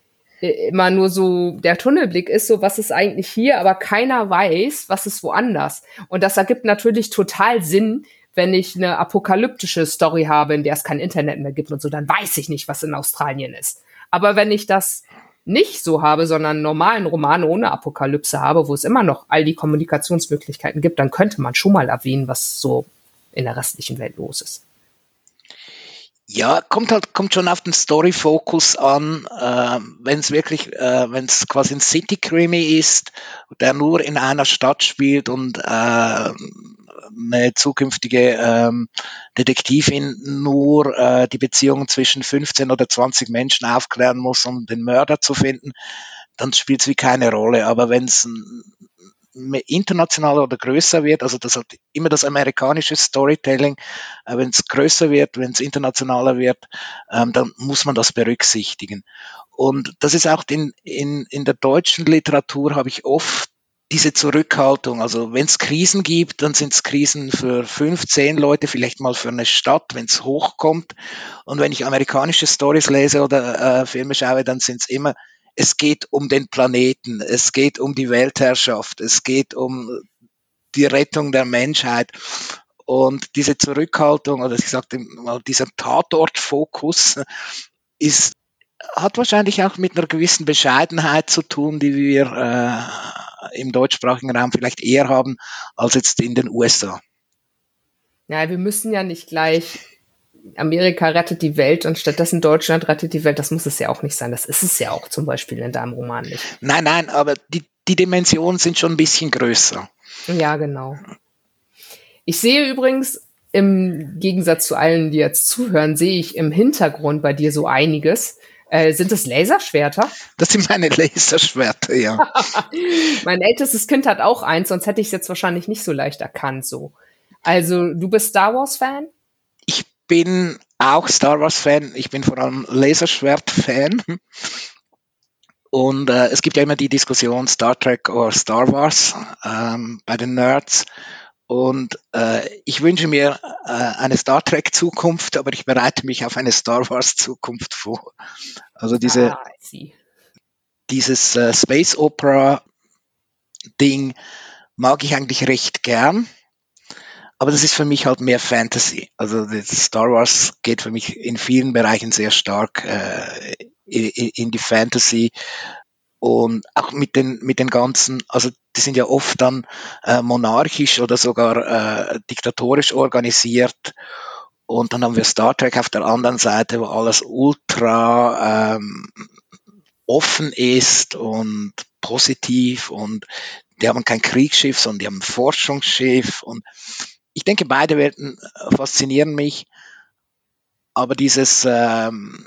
immer nur so der Tunnelblick ist, so was ist eigentlich hier, aber keiner weiß, was ist woanders. Und das ergibt natürlich total Sinn, wenn ich eine apokalyptische Story habe, in der es kein Internet mehr gibt und so, dann weiß ich nicht, was in Australien ist. Aber wenn ich das nicht so habe, sondern einen normalen Roman ohne Apokalypse habe, wo es immer noch all die Kommunikationsmöglichkeiten gibt, dann könnte man schon mal erwähnen, was so in der restlichen Welt los ist. Ja, kommt halt, kommt schon auf den Story-Fokus an, äh, wenn es wirklich, äh, wenn es quasi ein City-Krimi ist, der nur in einer Stadt spielt und äh, eine zukünftige ähm, Detektivin nur äh, die Beziehungen zwischen 15 oder 20 Menschen aufklären muss, um den Mörder zu finden, dann spielt es wie keine Rolle. Aber wenn es ein internationaler oder größer wird, also das hat immer das amerikanische Storytelling, äh, wenn es größer wird, wenn es internationaler wird, ähm, dann muss man das berücksichtigen. Und das ist auch in, in, in der deutschen Literatur habe ich oft diese Zurückhaltung. Also wenn es Krisen gibt, dann sind es Krisen für fünf, zehn Leute, vielleicht mal für eine Stadt, wenn es hochkommt. Und wenn ich amerikanische Stories lese oder äh, Filme schaue, dann sind es immer es geht um den Planeten, es geht um die Weltherrschaft, es geht um die Rettung der Menschheit. Und diese Zurückhaltung, oder ich sagte mal, dieser Tatortfokus ist, hat wahrscheinlich auch mit einer gewissen Bescheidenheit zu tun, die wir äh, im deutschsprachigen Raum vielleicht eher haben als jetzt in den USA. Ja, wir müssen ja nicht gleich Amerika rettet die Welt und stattdessen Deutschland rettet die Welt, das muss es ja auch nicht sein. Das ist es ja auch zum Beispiel in deinem Roman nicht. Nein, nein, aber die, die Dimensionen sind schon ein bisschen größer. Ja, genau. Ich sehe übrigens, im Gegensatz zu allen, die jetzt zuhören, sehe ich im Hintergrund bei dir so einiges. Äh, sind das Laserschwerter? Das sind meine Laserschwerter, ja. mein ältestes Kind hat auch eins, sonst hätte ich es jetzt wahrscheinlich nicht so leicht erkannt. So. Also, du bist Star Wars-Fan? Ich bin auch Star Wars-Fan. Ich bin vor allem Laserschwert-Fan. Und äh, es gibt ja immer die Diskussion Star Trek oder Star Wars ähm, bei den Nerds. Und äh, ich wünsche mir äh, eine Star Trek Zukunft, aber ich bereite mich auf eine Star Wars Zukunft vor. Also diese, ah, dieses äh, Space Opera Ding mag ich eigentlich recht gern. Aber das ist für mich halt mehr Fantasy. Also Star Wars geht für mich in vielen Bereichen sehr stark äh, in die Fantasy und auch mit den mit den ganzen, also die sind ja oft dann äh, monarchisch oder sogar äh, diktatorisch organisiert. Und dann haben wir Star Trek auf der anderen Seite, wo alles ultra ähm, offen ist und positiv und die haben kein Kriegsschiff, sondern die haben ein Forschungsschiff und ich denke, beide Welten äh, faszinieren mich, aber dieses ähm,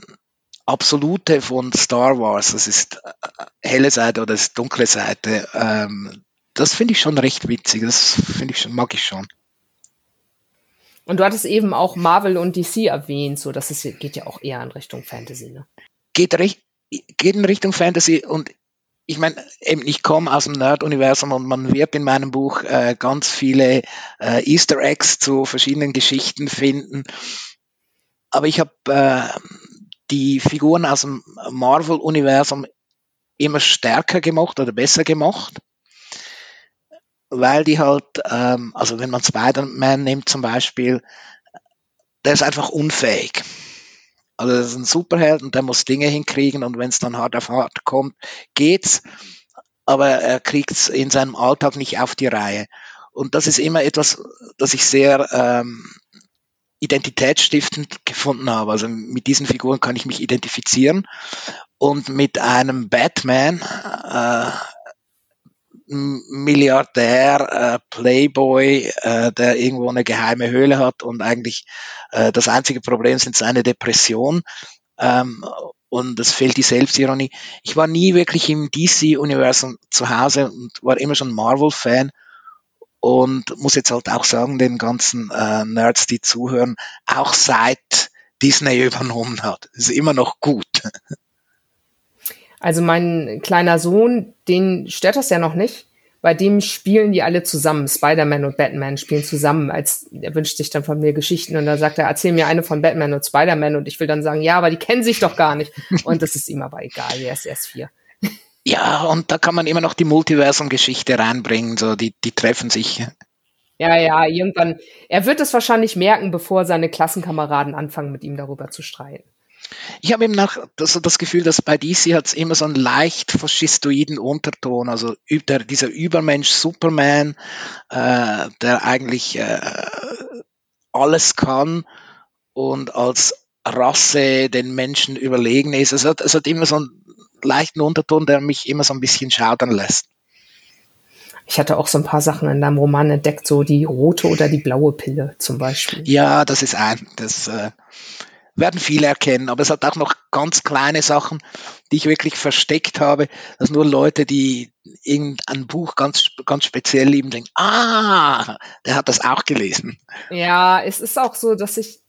Absolute von Star Wars, das ist äh, helle Seite oder das ist dunkle Seite, ähm, das finde ich schon recht witzig, das finde ich schon, mag ich schon. Und du hattest eben auch Marvel und DC erwähnt, so dass es geht ja auch eher in Richtung Fantasy, ne? Geht, geht in Richtung Fantasy und ich meine, ich komme aus dem Nerd-Universum und man wird in meinem Buch äh, ganz viele äh, Easter Eggs zu verschiedenen Geschichten finden. Aber ich habe äh, die Figuren aus dem Marvel-Universum immer stärker gemacht oder besser gemacht, weil die halt, ähm, also wenn man Spider-Man nimmt zum Beispiel, der ist einfach unfähig. Also das ist ein Superheld und der muss Dinge hinkriegen und wenn es dann hart auf hart kommt, geht's. Aber er kriegt es in seinem Alltag nicht auf die Reihe. Und das ist immer etwas, das ich sehr ähm, identitätsstiftend gefunden habe. Also mit diesen Figuren kann ich mich identifizieren. Und mit einem Batman, äh, Milliardär, äh, Playboy, äh, der irgendwo eine geheime Höhle hat und eigentlich äh, das einzige Problem sind seine Depression. Ähm, und es fehlt die Selbstironie. Ich war nie wirklich im DC-Universum zu Hause und war immer schon Marvel-Fan und muss jetzt halt auch sagen, den ganzen äh, Nerds, die zuhören, auch seit Disney übernommen hat, ist immer noch gut. Also mein kleiner Sohn, den stört das ja noch nicht. Bei dem spielen die alle zusammen. Spider-Man und Batman spielen zusammen. Als er wünscht sich dann von mir Geschichten und dann sagt er, erzähl mir eine von Batman und Spider-Man und ich will dann sagen, ja, aber die kennen sich doch gar nicht. Und das ist ihm aber egal. Er ist erst vier. Ja, und da kann man immer noch die Multiversum-Geschichte reinbringen, so die, die treffen sich. Ja, ja, irgendwann. Er wird es wahrscheinlich merken, bevor seine Klassenkameraden anfangen, mit ihm darüber zu streiten. Ich habe eben nach das, das Gefühl, dass bei DC hat es immer so einen leicht faschistoiden Unterton, also der, dieser Übermensch Superman, äh, der eigentlich äh, alles kann und als Rasse den Menschen überlegen ist. Es hat, es hat immer so einen leichten Unterton, der mich immer so ein bisschen schaudern lässt. Ich hatte auch so ein paar Sachen in deinem Roman entdeckt, so die rote oder die blaue Pille zum Beispiel. Ja, das ist ein, das äh, werden viele erkennen, aber es hat auch noch ganz kleine Sachen, die ich wirklich versteckt habe, dass nur Leute, die irgendein Buch ganz, ganz speziell lieben, denken, ah, der hat das auch gelesen. Ja, es ist auch so, dass ich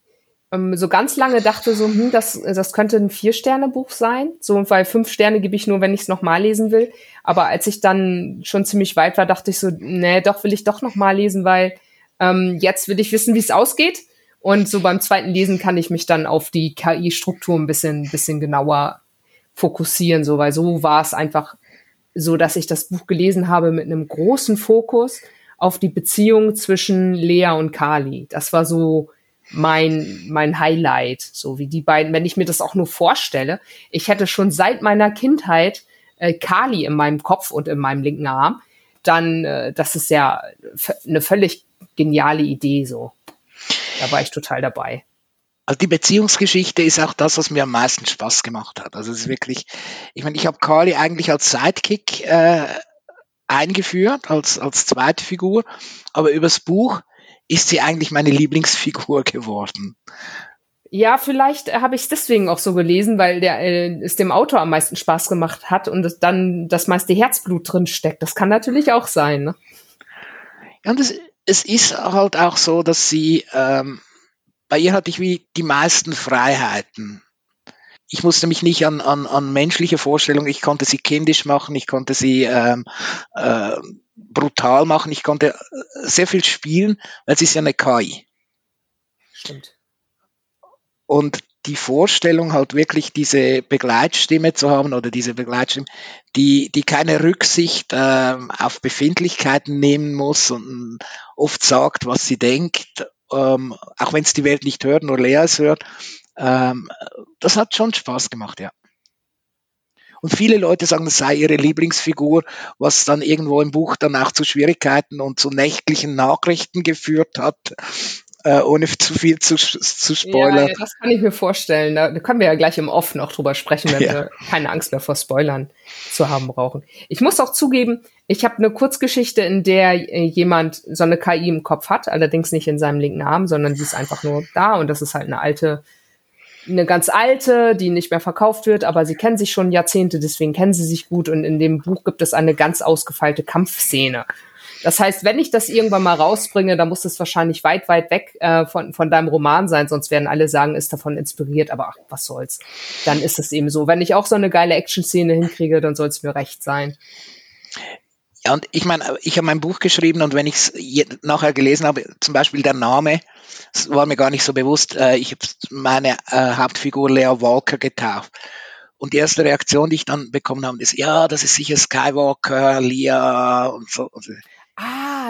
ähm, so ganz lange dachte so, hm, das, das könnte ein Vier-Sterne-Buch sein. So, weil fünf Sterne gebe ich nur, wenn ich es nochmal lesen will. Aber als ich dann schon ziemlich weit war, dachte ich so, nee, doch will ich doch nochmal lesen, weil ähm, jetzt will ich wissen, wie es ausgeht. Und so beim zweiten Lesen kann ich mich dann auf die KI-Struktur ein bisschen, bisschen genauer fokussieren, so, weil so war es einfach so, dass ich das Buch gelesen habe mit einem großen Fokus auf die Beziehung zwischen Lea und Kali. Das war so mein, mein Highlight, so wie die beiden, wenn ich mir das auch nur vorstelle. Ich hätte schon seit meiner Kindheit äh, Kali in meinem Kopf und in meinem linken Arm. Dann, äh, das ist ja eine völlig geniale Idee, so. Da war ich total dabei. Also die Beziehungsgeschichte ist auch das, was mir am meisten Spaß gemacht hat. Also es ist wirklich, ich meine, ich habe Kali eigentlich als Sidekick äh, eingeführt, als, als zweite Figur, aber übers Buch ist sie eigentlich meine Lieblingsfigur geworden. Ja, vielleicht habe ich es deswegen auch so gelesen, weil der äh, es dem Autor am meisten Spaß gemacht hat und es dann das meiste Herzblut drin steckt. Das kann natürlich auch sein. Ne? Ja, und es, es ist halt auch so, dass sie ähm, bei ihr hatte ich wie die meisten Freiheiten. Ich musste mich nicht an, an, an menschliche Vorstellungen, ich konnte sie kindisch machen, ich konnte sie ähm, äh, brutal machen. Ich konnte äh, sehr viel spielen, weil es ist ja eine KI. Stimmt. Und die Vorstellung halt wirklich diese Begleitstimme zu haben oder diese Begleitstimme, die, die keine Rücksicht äh, auf Befindlichkeiten nehmen muss und oft sagt, was sie denkt, ähm, auch wenn es die Welt nicht hört, nur Lea es hört, ähm, das hat schon Spaß gemacht, ja. Und viele Leute sagen, das sei ihre Lieblingsfigur, was dann irgendwo im Buch dann auch zu Schwierigkeiten und zu nächtlichen Nachrichten geführt hat. Äh, ohne zu viel zu, zu spoilern. Ja, das kann ich mir vorstellen. Da, da können wir ja gleich im Off noch drüber sprechen, wenn ja. wir keine Angst mehr vor Spoilern zu haben brauchen. Ich muss auch zugeben, ich habe eine Kurzgeschichte, in der äh, jemand so eine KI im Kopf hat, allerdings nicht in seinem linken Arm, sondern sie ist einfach nur da und das ist halt eine alte eine ganz alte, die nicht mehr verkauft wird, aber sie kennen sich schon Jahrzehnte, deswegen kennen sie sich gut und in dem Buch gibt es eine ganz ausgefeilte Kampfszene. Das heißt, wenn ich das irgendwann mal rausbringe, dann muss es wahrscheinlich weit, weit weg äh, von, von deinem Roman sein, sonst werden alle sagen, ist davon inspiriert, aber ach, was soll's. Dann ist es eben so. Wenn ich auch so eine geile Action-Szene hinkriege, dann soll es mir recht sein. Ja, und ich meine, ich habe mein Buch geschrieben und wenn ich es nachher gelesen habe, zum Beispiel der Name, das war mir gar nicht so bewusst, äh, ich habe meine äh, Hauptfigur Lea Walker getauft. Und die erste Reaktion, die ich dann bekommen habe, ist, ja, das ist sicher Skywalker, Leah und so.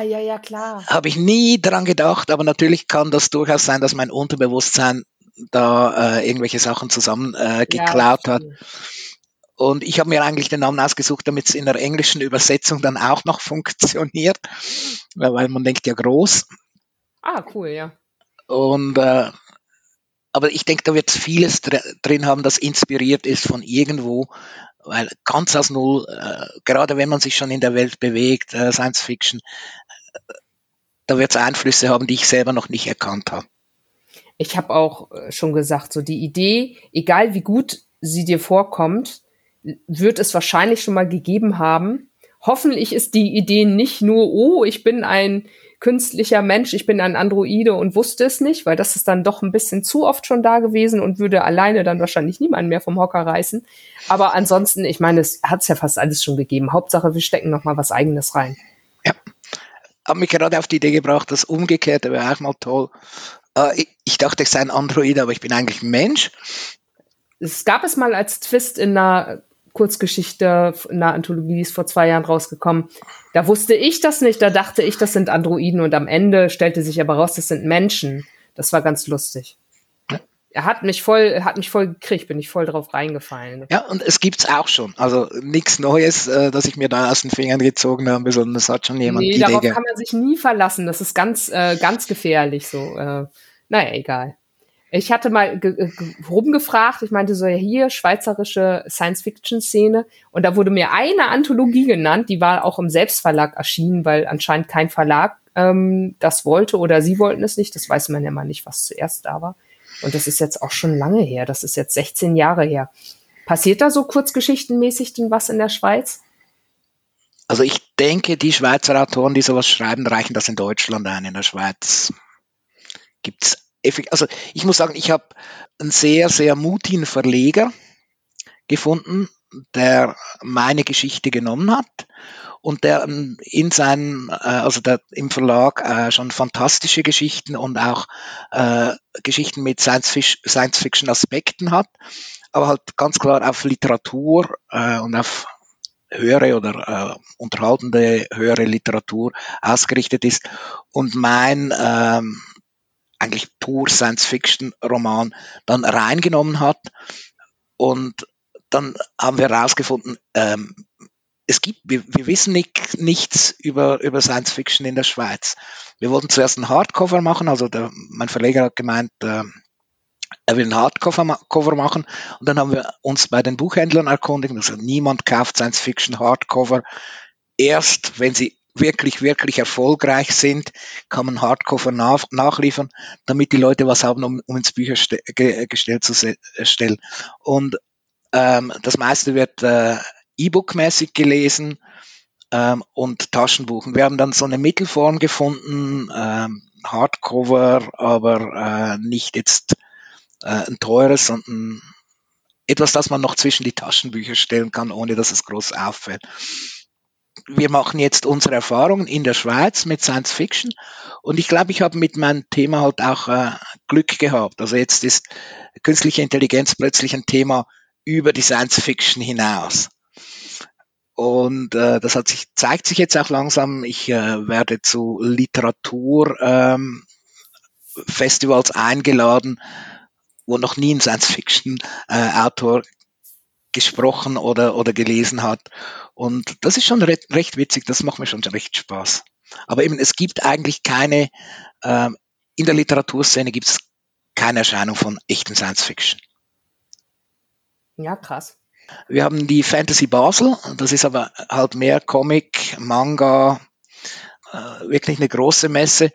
Ah, ja, ja, klar. Habe ich nie dran gedacht, aber natürlich kann das durchaus sein, dass mein Unterbewusstsein da äh, irgendwelche Sachen zusammen äh, geklaut ja, hat. Und ich habe mir eigentlich den Namen ausgesucht, damit es in der englischen Übersetzung dann auch noch funktioniert, weil man denkt ja groß. Ah, cool, ja. Und äh, aber ich denke, da wird vieles drin haben, das inspiriert ist von irgendwo, weil ganz aus Null, äh, gerade wenn man sich schon in der Welt bewegt, äh, Science Fiction, da wird es Einflüsse haben, die ich selber noch nicht erkannt habe. Ich habe auch äh, schon gesagt, so die Idee, egal wie gut sie dir vorkommt, wird es wahrscheinlich schon mal gegeben haben. Hoffentlich ist die Idee nicht nur, oh, ich bin ein künstlicher Mensch, ich bin ein Androide und wusste es nicht, weil das ist dann doch ein bisschen zu oft schon da gewesen und würde alleine dann wahrscheinlich niemanden mehr vom Hocker reißen. Aber ansonsten, ich meine, es hat es ja fast alles schon gegeben. Hauptsache, wir stecken noch mal was Eigenes rein. Habe mich gerade auf die Idee gebracht, das Umgekehrte wäre auch mal toll. Äh, ich, ich dachte, ich sei ein Android, aber ich bin eigentlich ein Mensch. Es gab es mal als Twist in einer Kurzgeschichte in einer Anthologie, die ist vor zwei Jahren rausgekommen. Da wusste ich das nicht, da dachte ich, das sind Androiden und am Ende stellte sich aber raus, das sind Menschen. Das war ganz lustig. Er hat mich voll, hat mich voll gekriegt, bin ich voll drauf reingefallen. Ja, und es gibt's auch schon. Also nichts Neues, äh, dass ich mir da aus den Fingern gezogen habe, sondern es hat schon jemand nee, darauf kann man sich nie verlassen. Das ist ganz, äh, ganz gefährlich so. Äh, naja, egal. Ich hatte mal rumgefragt, ich meinte so, ja hier, schweizerische Science-Fiction-Szene. Und da wurde mir eine Anthologie genannt, die war auch im Selbstverlag erschienen, weil anscheinend kein Verlag ähm, das wollte oder sie wollten es nicht. Das weiß man ja mal nicht, was zuerst da war. Und das ist jetzt auch schon lange her. Das ist jetzt 16 Jahre her. Passiert da so kurzgeschichtenmäßig denn was in der Schweiz? Also ich denke, die Schweizer Autoren, die sowas schreiben, reichen das in Deutschland ein. In der Schweiz gibt's also ich muss sagen, ich habe einen sehr, sehr mutigen Verleger gefunden, der meine Geschichte genommen hat und der in seinem, äh, also der im Verlag äh, schon fantastische Geschichten und auch äh, Geschichten mit Science-Fiction-Aspekten hat, aber halt ganz klar auf Literatur äh, und auf höhere oder äh, unterhaltende höhere Literatur ausgerichtet ist. Und mein ähm, eigentlich pur Science-Fiction-Roman dann reingenommen hat. Und dann haben wir herausgefunden, ähm, es gibt, wir, wir wissen nicht, nichts über, über Science Fiction in der Schweiz. Wir wollten zuerst ein Hardcover machen, also der, mein Verleger hat gemeint, äh, er will ein Hardcover Cover machen und dann haben wir uns bei den Buchhändlern erkundigt, also niemand kauft Science Fiction Hardcover. Erst wenn sie wirklich, wirklich erfolgreich sind, kann man Hardcover nach, nachliefern, damit die Leute was haben, um, um ins Büchergestell zu stellen. Und ähm, das meiste wird äh, E-Book-mäßig gelesen ähm, und Taschenbuchen. Wir haben dann so eine Mittelform gefunden, ähm, Hardcover, aber äh, nicht jetzt äh, ein teures, sondern etwas, das man noch zwischen die Taschenbücher stellen kann, ohne dass es groß auffällt wir machen jetzt unsere Erfahrungen in der Schweiz mit Science Fiction und ich glaube, ich habe mit meinem Thema halt auch äh, Glück gehabt. Also jetzt ist künstliche Intelligenz plötzlich ein Thema über die Science Fiction hinaus. Und äh, das hat sich, zeigt sich jetzt auch langsam. Ich äh, werde zu Literaturfestivals ähm, eingeladen, wo noch nie ein Science-Fiction-Autor äh, gesprochen oder, oder gelesen hat. Und das ist schon recht, recht witzig, das macht mir schon recht Spaß. Aber eben, es gibt eigentlich keine, äh, in der Literaturszene gibt es keine Erscheinung von echten Science Fiction. Ja, krass. Wir haben die Fantasy Basel, das ist aber halt mehr Comic, Manga, äh, wirklich eine große Messe.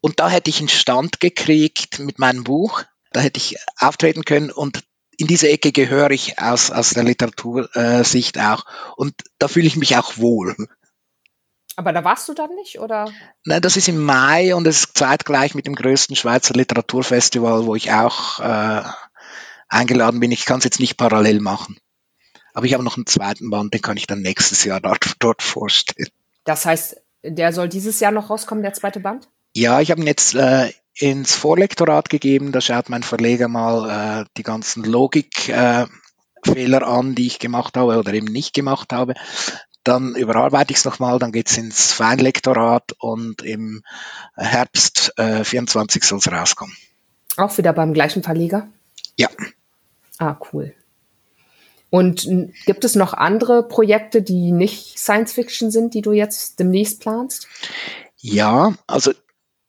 Und da hätte ich einen Stand gekriegt mit meinem Buch. Da hätte ich auftreten können und in diese Ecke gehöre ich aus, aus der Literatursicht äh, auch. Und da fühle ich mich auch wohl. Aber da warst du dann nicht, oder? Nein, das ist im Mai und es ist zeitgleich mit dem größten Schweizer Literaturfestival, wo ich auch äh, eingeladen bin. Ich kann es jetzt nicht parallel machen. Aber ich habe noch einen zweiten Band, den kann ich dann nächstes Jahr dort, dort vorstellen. Das heißt, der soll dieses Jahr noch rauskommen, der zweite Band? Ja, ich habe ihn jetzt äh, ins Vorlektorat gegeben. Da schaut mein Verleger mal äh, die ganzen Logikfehler äh, an, die ich gemacht habe oder eben nicht gemacht habe. Dann überarbeite ich es nochmal, dann geht es ins Feinlektorat und im Herbst äh, 24 soll es rauskommen. Auch wieder beim gleichen Verleger? Ja. Ah, cool. Und gibt es noch andere Projekte, die nicht Science Fiction sind, die du jetzt demnächst planst? Ja, also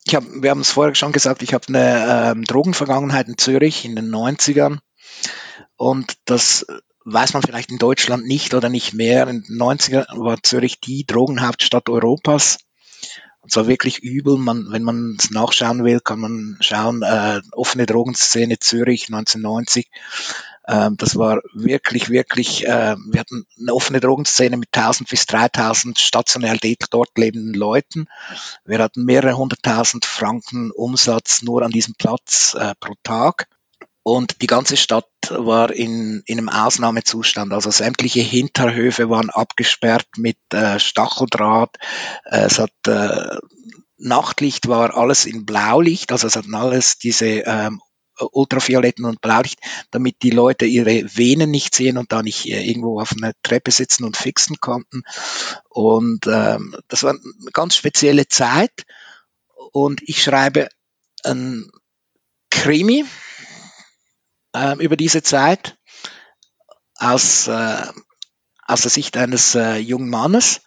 ich hab, wir haben es vorher schon gesagt, ich habe eine ähm, Drogenvergangenheit in Zürich in den 90ern und das weiß man vielleicht in Deutschland nicht oder nicht mehr. In den 90ern war Zürich die Drogenhauptstadt Europas. Und zwar wirklich übel. Man, wenn man es nachschauen will, kann man schauen, äh, offene Drogenszene Zürich 1990. Ähm, das war wirklich, wirklich, äh, wir hatten eine offene Drogenszene mit 1000 bis 3000 stationell dort lebenden Leuten. Wir hatten mehrere hunderttausend Franken Umsatz nur an diesem Platz äh, pro Tag. Und die ganze Stadt war in, in einem Ausnahmezustand. Also sämtliche Hinterhöfe waren abgesperrt mit äh, Stacheldraht. Äh, es hat äh, Nachtlicht war alles in Blaulicht, also es hatten alles diese ähm, Ultravioletten und Blaulicht, damit die Leute ihre Venen nicht sehen und da nicht äh, irgendwo auf einer Treppe sitzen und fixen konnten. Und ähm, das war eine ganz spezielle Zeit. Und ich schreibe ein Krimi, äh, über diese Zeit aus, äh, aus der Sicht eines äh, jungen Mannes.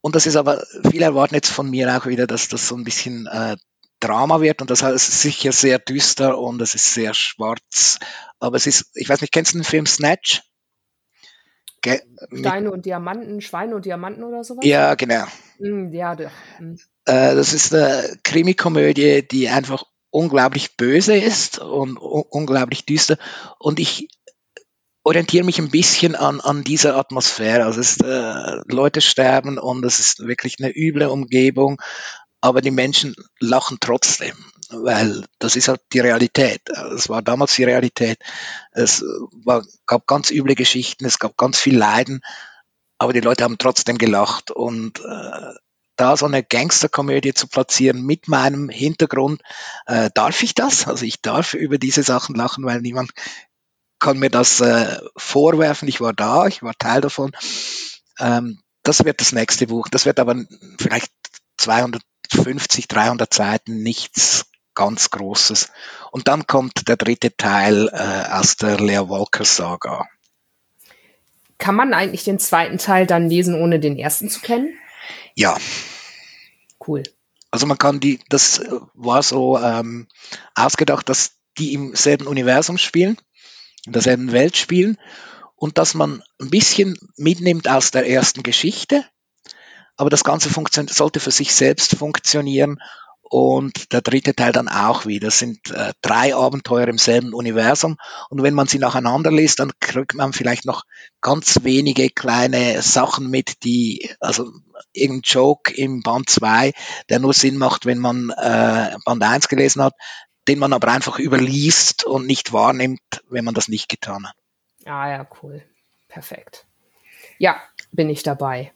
Und das ist aber, viele erwarten jetzt von mir auch wieder, dass das so ein bisschen äh, Drama wird und das ist sicher sehr düster und es ist sehr schwarz. Aber es ist, ich weiß nicht, kennst du den Film Snatch? Ge Steine und Diamanten, Schweine und Diamanten oder sowas? Ja, genau. Mm, ja, mm. Äh, das ist eine Krimikomödie, die einfach unglaublich böse ist und unglaublich düster. Und ich orientiere mich ein bisschen an, an dieser Atmosphäre. Also es ist, äh, Leute sterben und es ist wirklich eine üble Umgebung, aber die Menschen lachen trotzdem, weil das ist halt die Realität. Es war damals die Realität. Es war, gab ganz üble Geschichten, es gab ganz viel Leiden, aber die Leute haben trotzdem gelacht und äh, da so eine Gangsterkomödie zu platzieren mit meinem Hintergrund. Äh, darf ich das? Also ich darf über diese Sachen lachen, weil niemand kann mir das äh, vorwerfen. Ich war da, ich war Teil davon. Ähm, das wird das nächste Buch. Das wird aber vielleicht 250, 300 Seiten, nichts ganz Großes. Und dann kommt der dritte Teil äh, aus der Lea Walker Saga. Kann man eigentlich den zweiten Teil dann lesen, ohne den ersten zu kennen? Ja. Cool. Also man kann die, das war so ähm, ausgedacht, dass die im selben Universum spielen, in derselben Welt spielen und dass man ein bisschen mitnimmt aus der ersten Geschichte, aber das Ganze sollte für sich selbst funktionieren und der dritte Teil dann auch wieder. Das sind äh, drei Abenteuer im selben Universum. Und wenn man sie nacheinander liest, dann kriegt man vielleicht noch ganz wenige kleine Sachen mit, die, also irgendein Joke im Band 2, der nur Sinn macht, wenn man äh, Band 1 gelesen hat, den man aber einfach überliest und nicht wahrnimmt, wenn man das nicht getan hat. Ah ja, cool. Perfekt. Ja, bin ich dabei.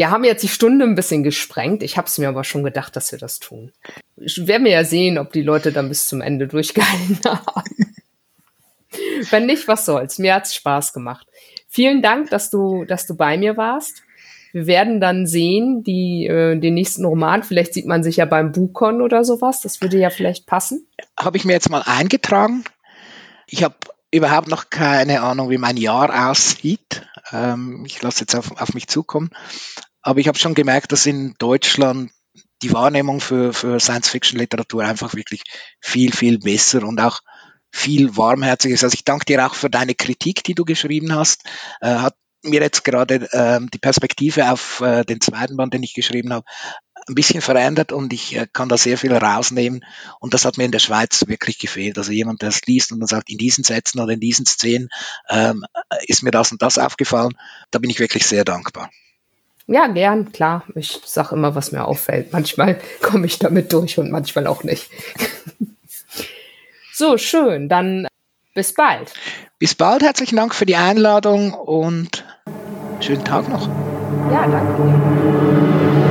Wir haben jetzt die Stunde ein bisschen gesprengt. Ich habe es mir aber schon gedacht, dass wir das tun. Ich werde mir ja sehen, ob die Leute dann bis zum Ende durchgehalten haben. Wenn nicht, was soll's. Mir hat's Spaß gemacht. Vielen Dank, dass du, dass du bei mir warst. Wir werden dann sehen, die, äh, den nächsten Roman. Vielleicht sieht man sich ja beim Bukon oder sowas. Das würde ja vielleicht passen. Habe ich mir jetzt mal eingetragen. Ich habe überhaupt noch keine Ahnung, wie mein Jahr aussieht. Ähm, ich lasse jetzt auf, auf mich zukommen. Aber ich habe schon gemerkt, dass in Deutschland die Wahrnehmung für, für Science-Fiction-Literatur einfach wirklich viel, viel besser und auch viel warmherziger ist. Also ich danke dir auch für deine Kritik, die du geschrieben hast. Äh, hat mir jetzt gerade äh, die Perspektive auf äh, den zweiten Band, den ich geschrieben habe, ein bisschen verändert und ich äh, kann da sehr viel rausnehmen. Und das hat mir in der Schweiz wirklich gefehlt. Also jemand, der es liest und dann sagt, in diesen Sätzen oder in diesen Szenen ähm, ist mir das und das aufgefallen. Da bin ich wirklich sehr dankbar. Ja, gern, klar. Ich sage immer, was mir auffällt. Manchmal komme ich damit durch und manchmal auch nicht. so, schön. Dann bis bald. Bis bald. Herzlichen Dank für die Einladung und schönen Tag noch. Ja, danke.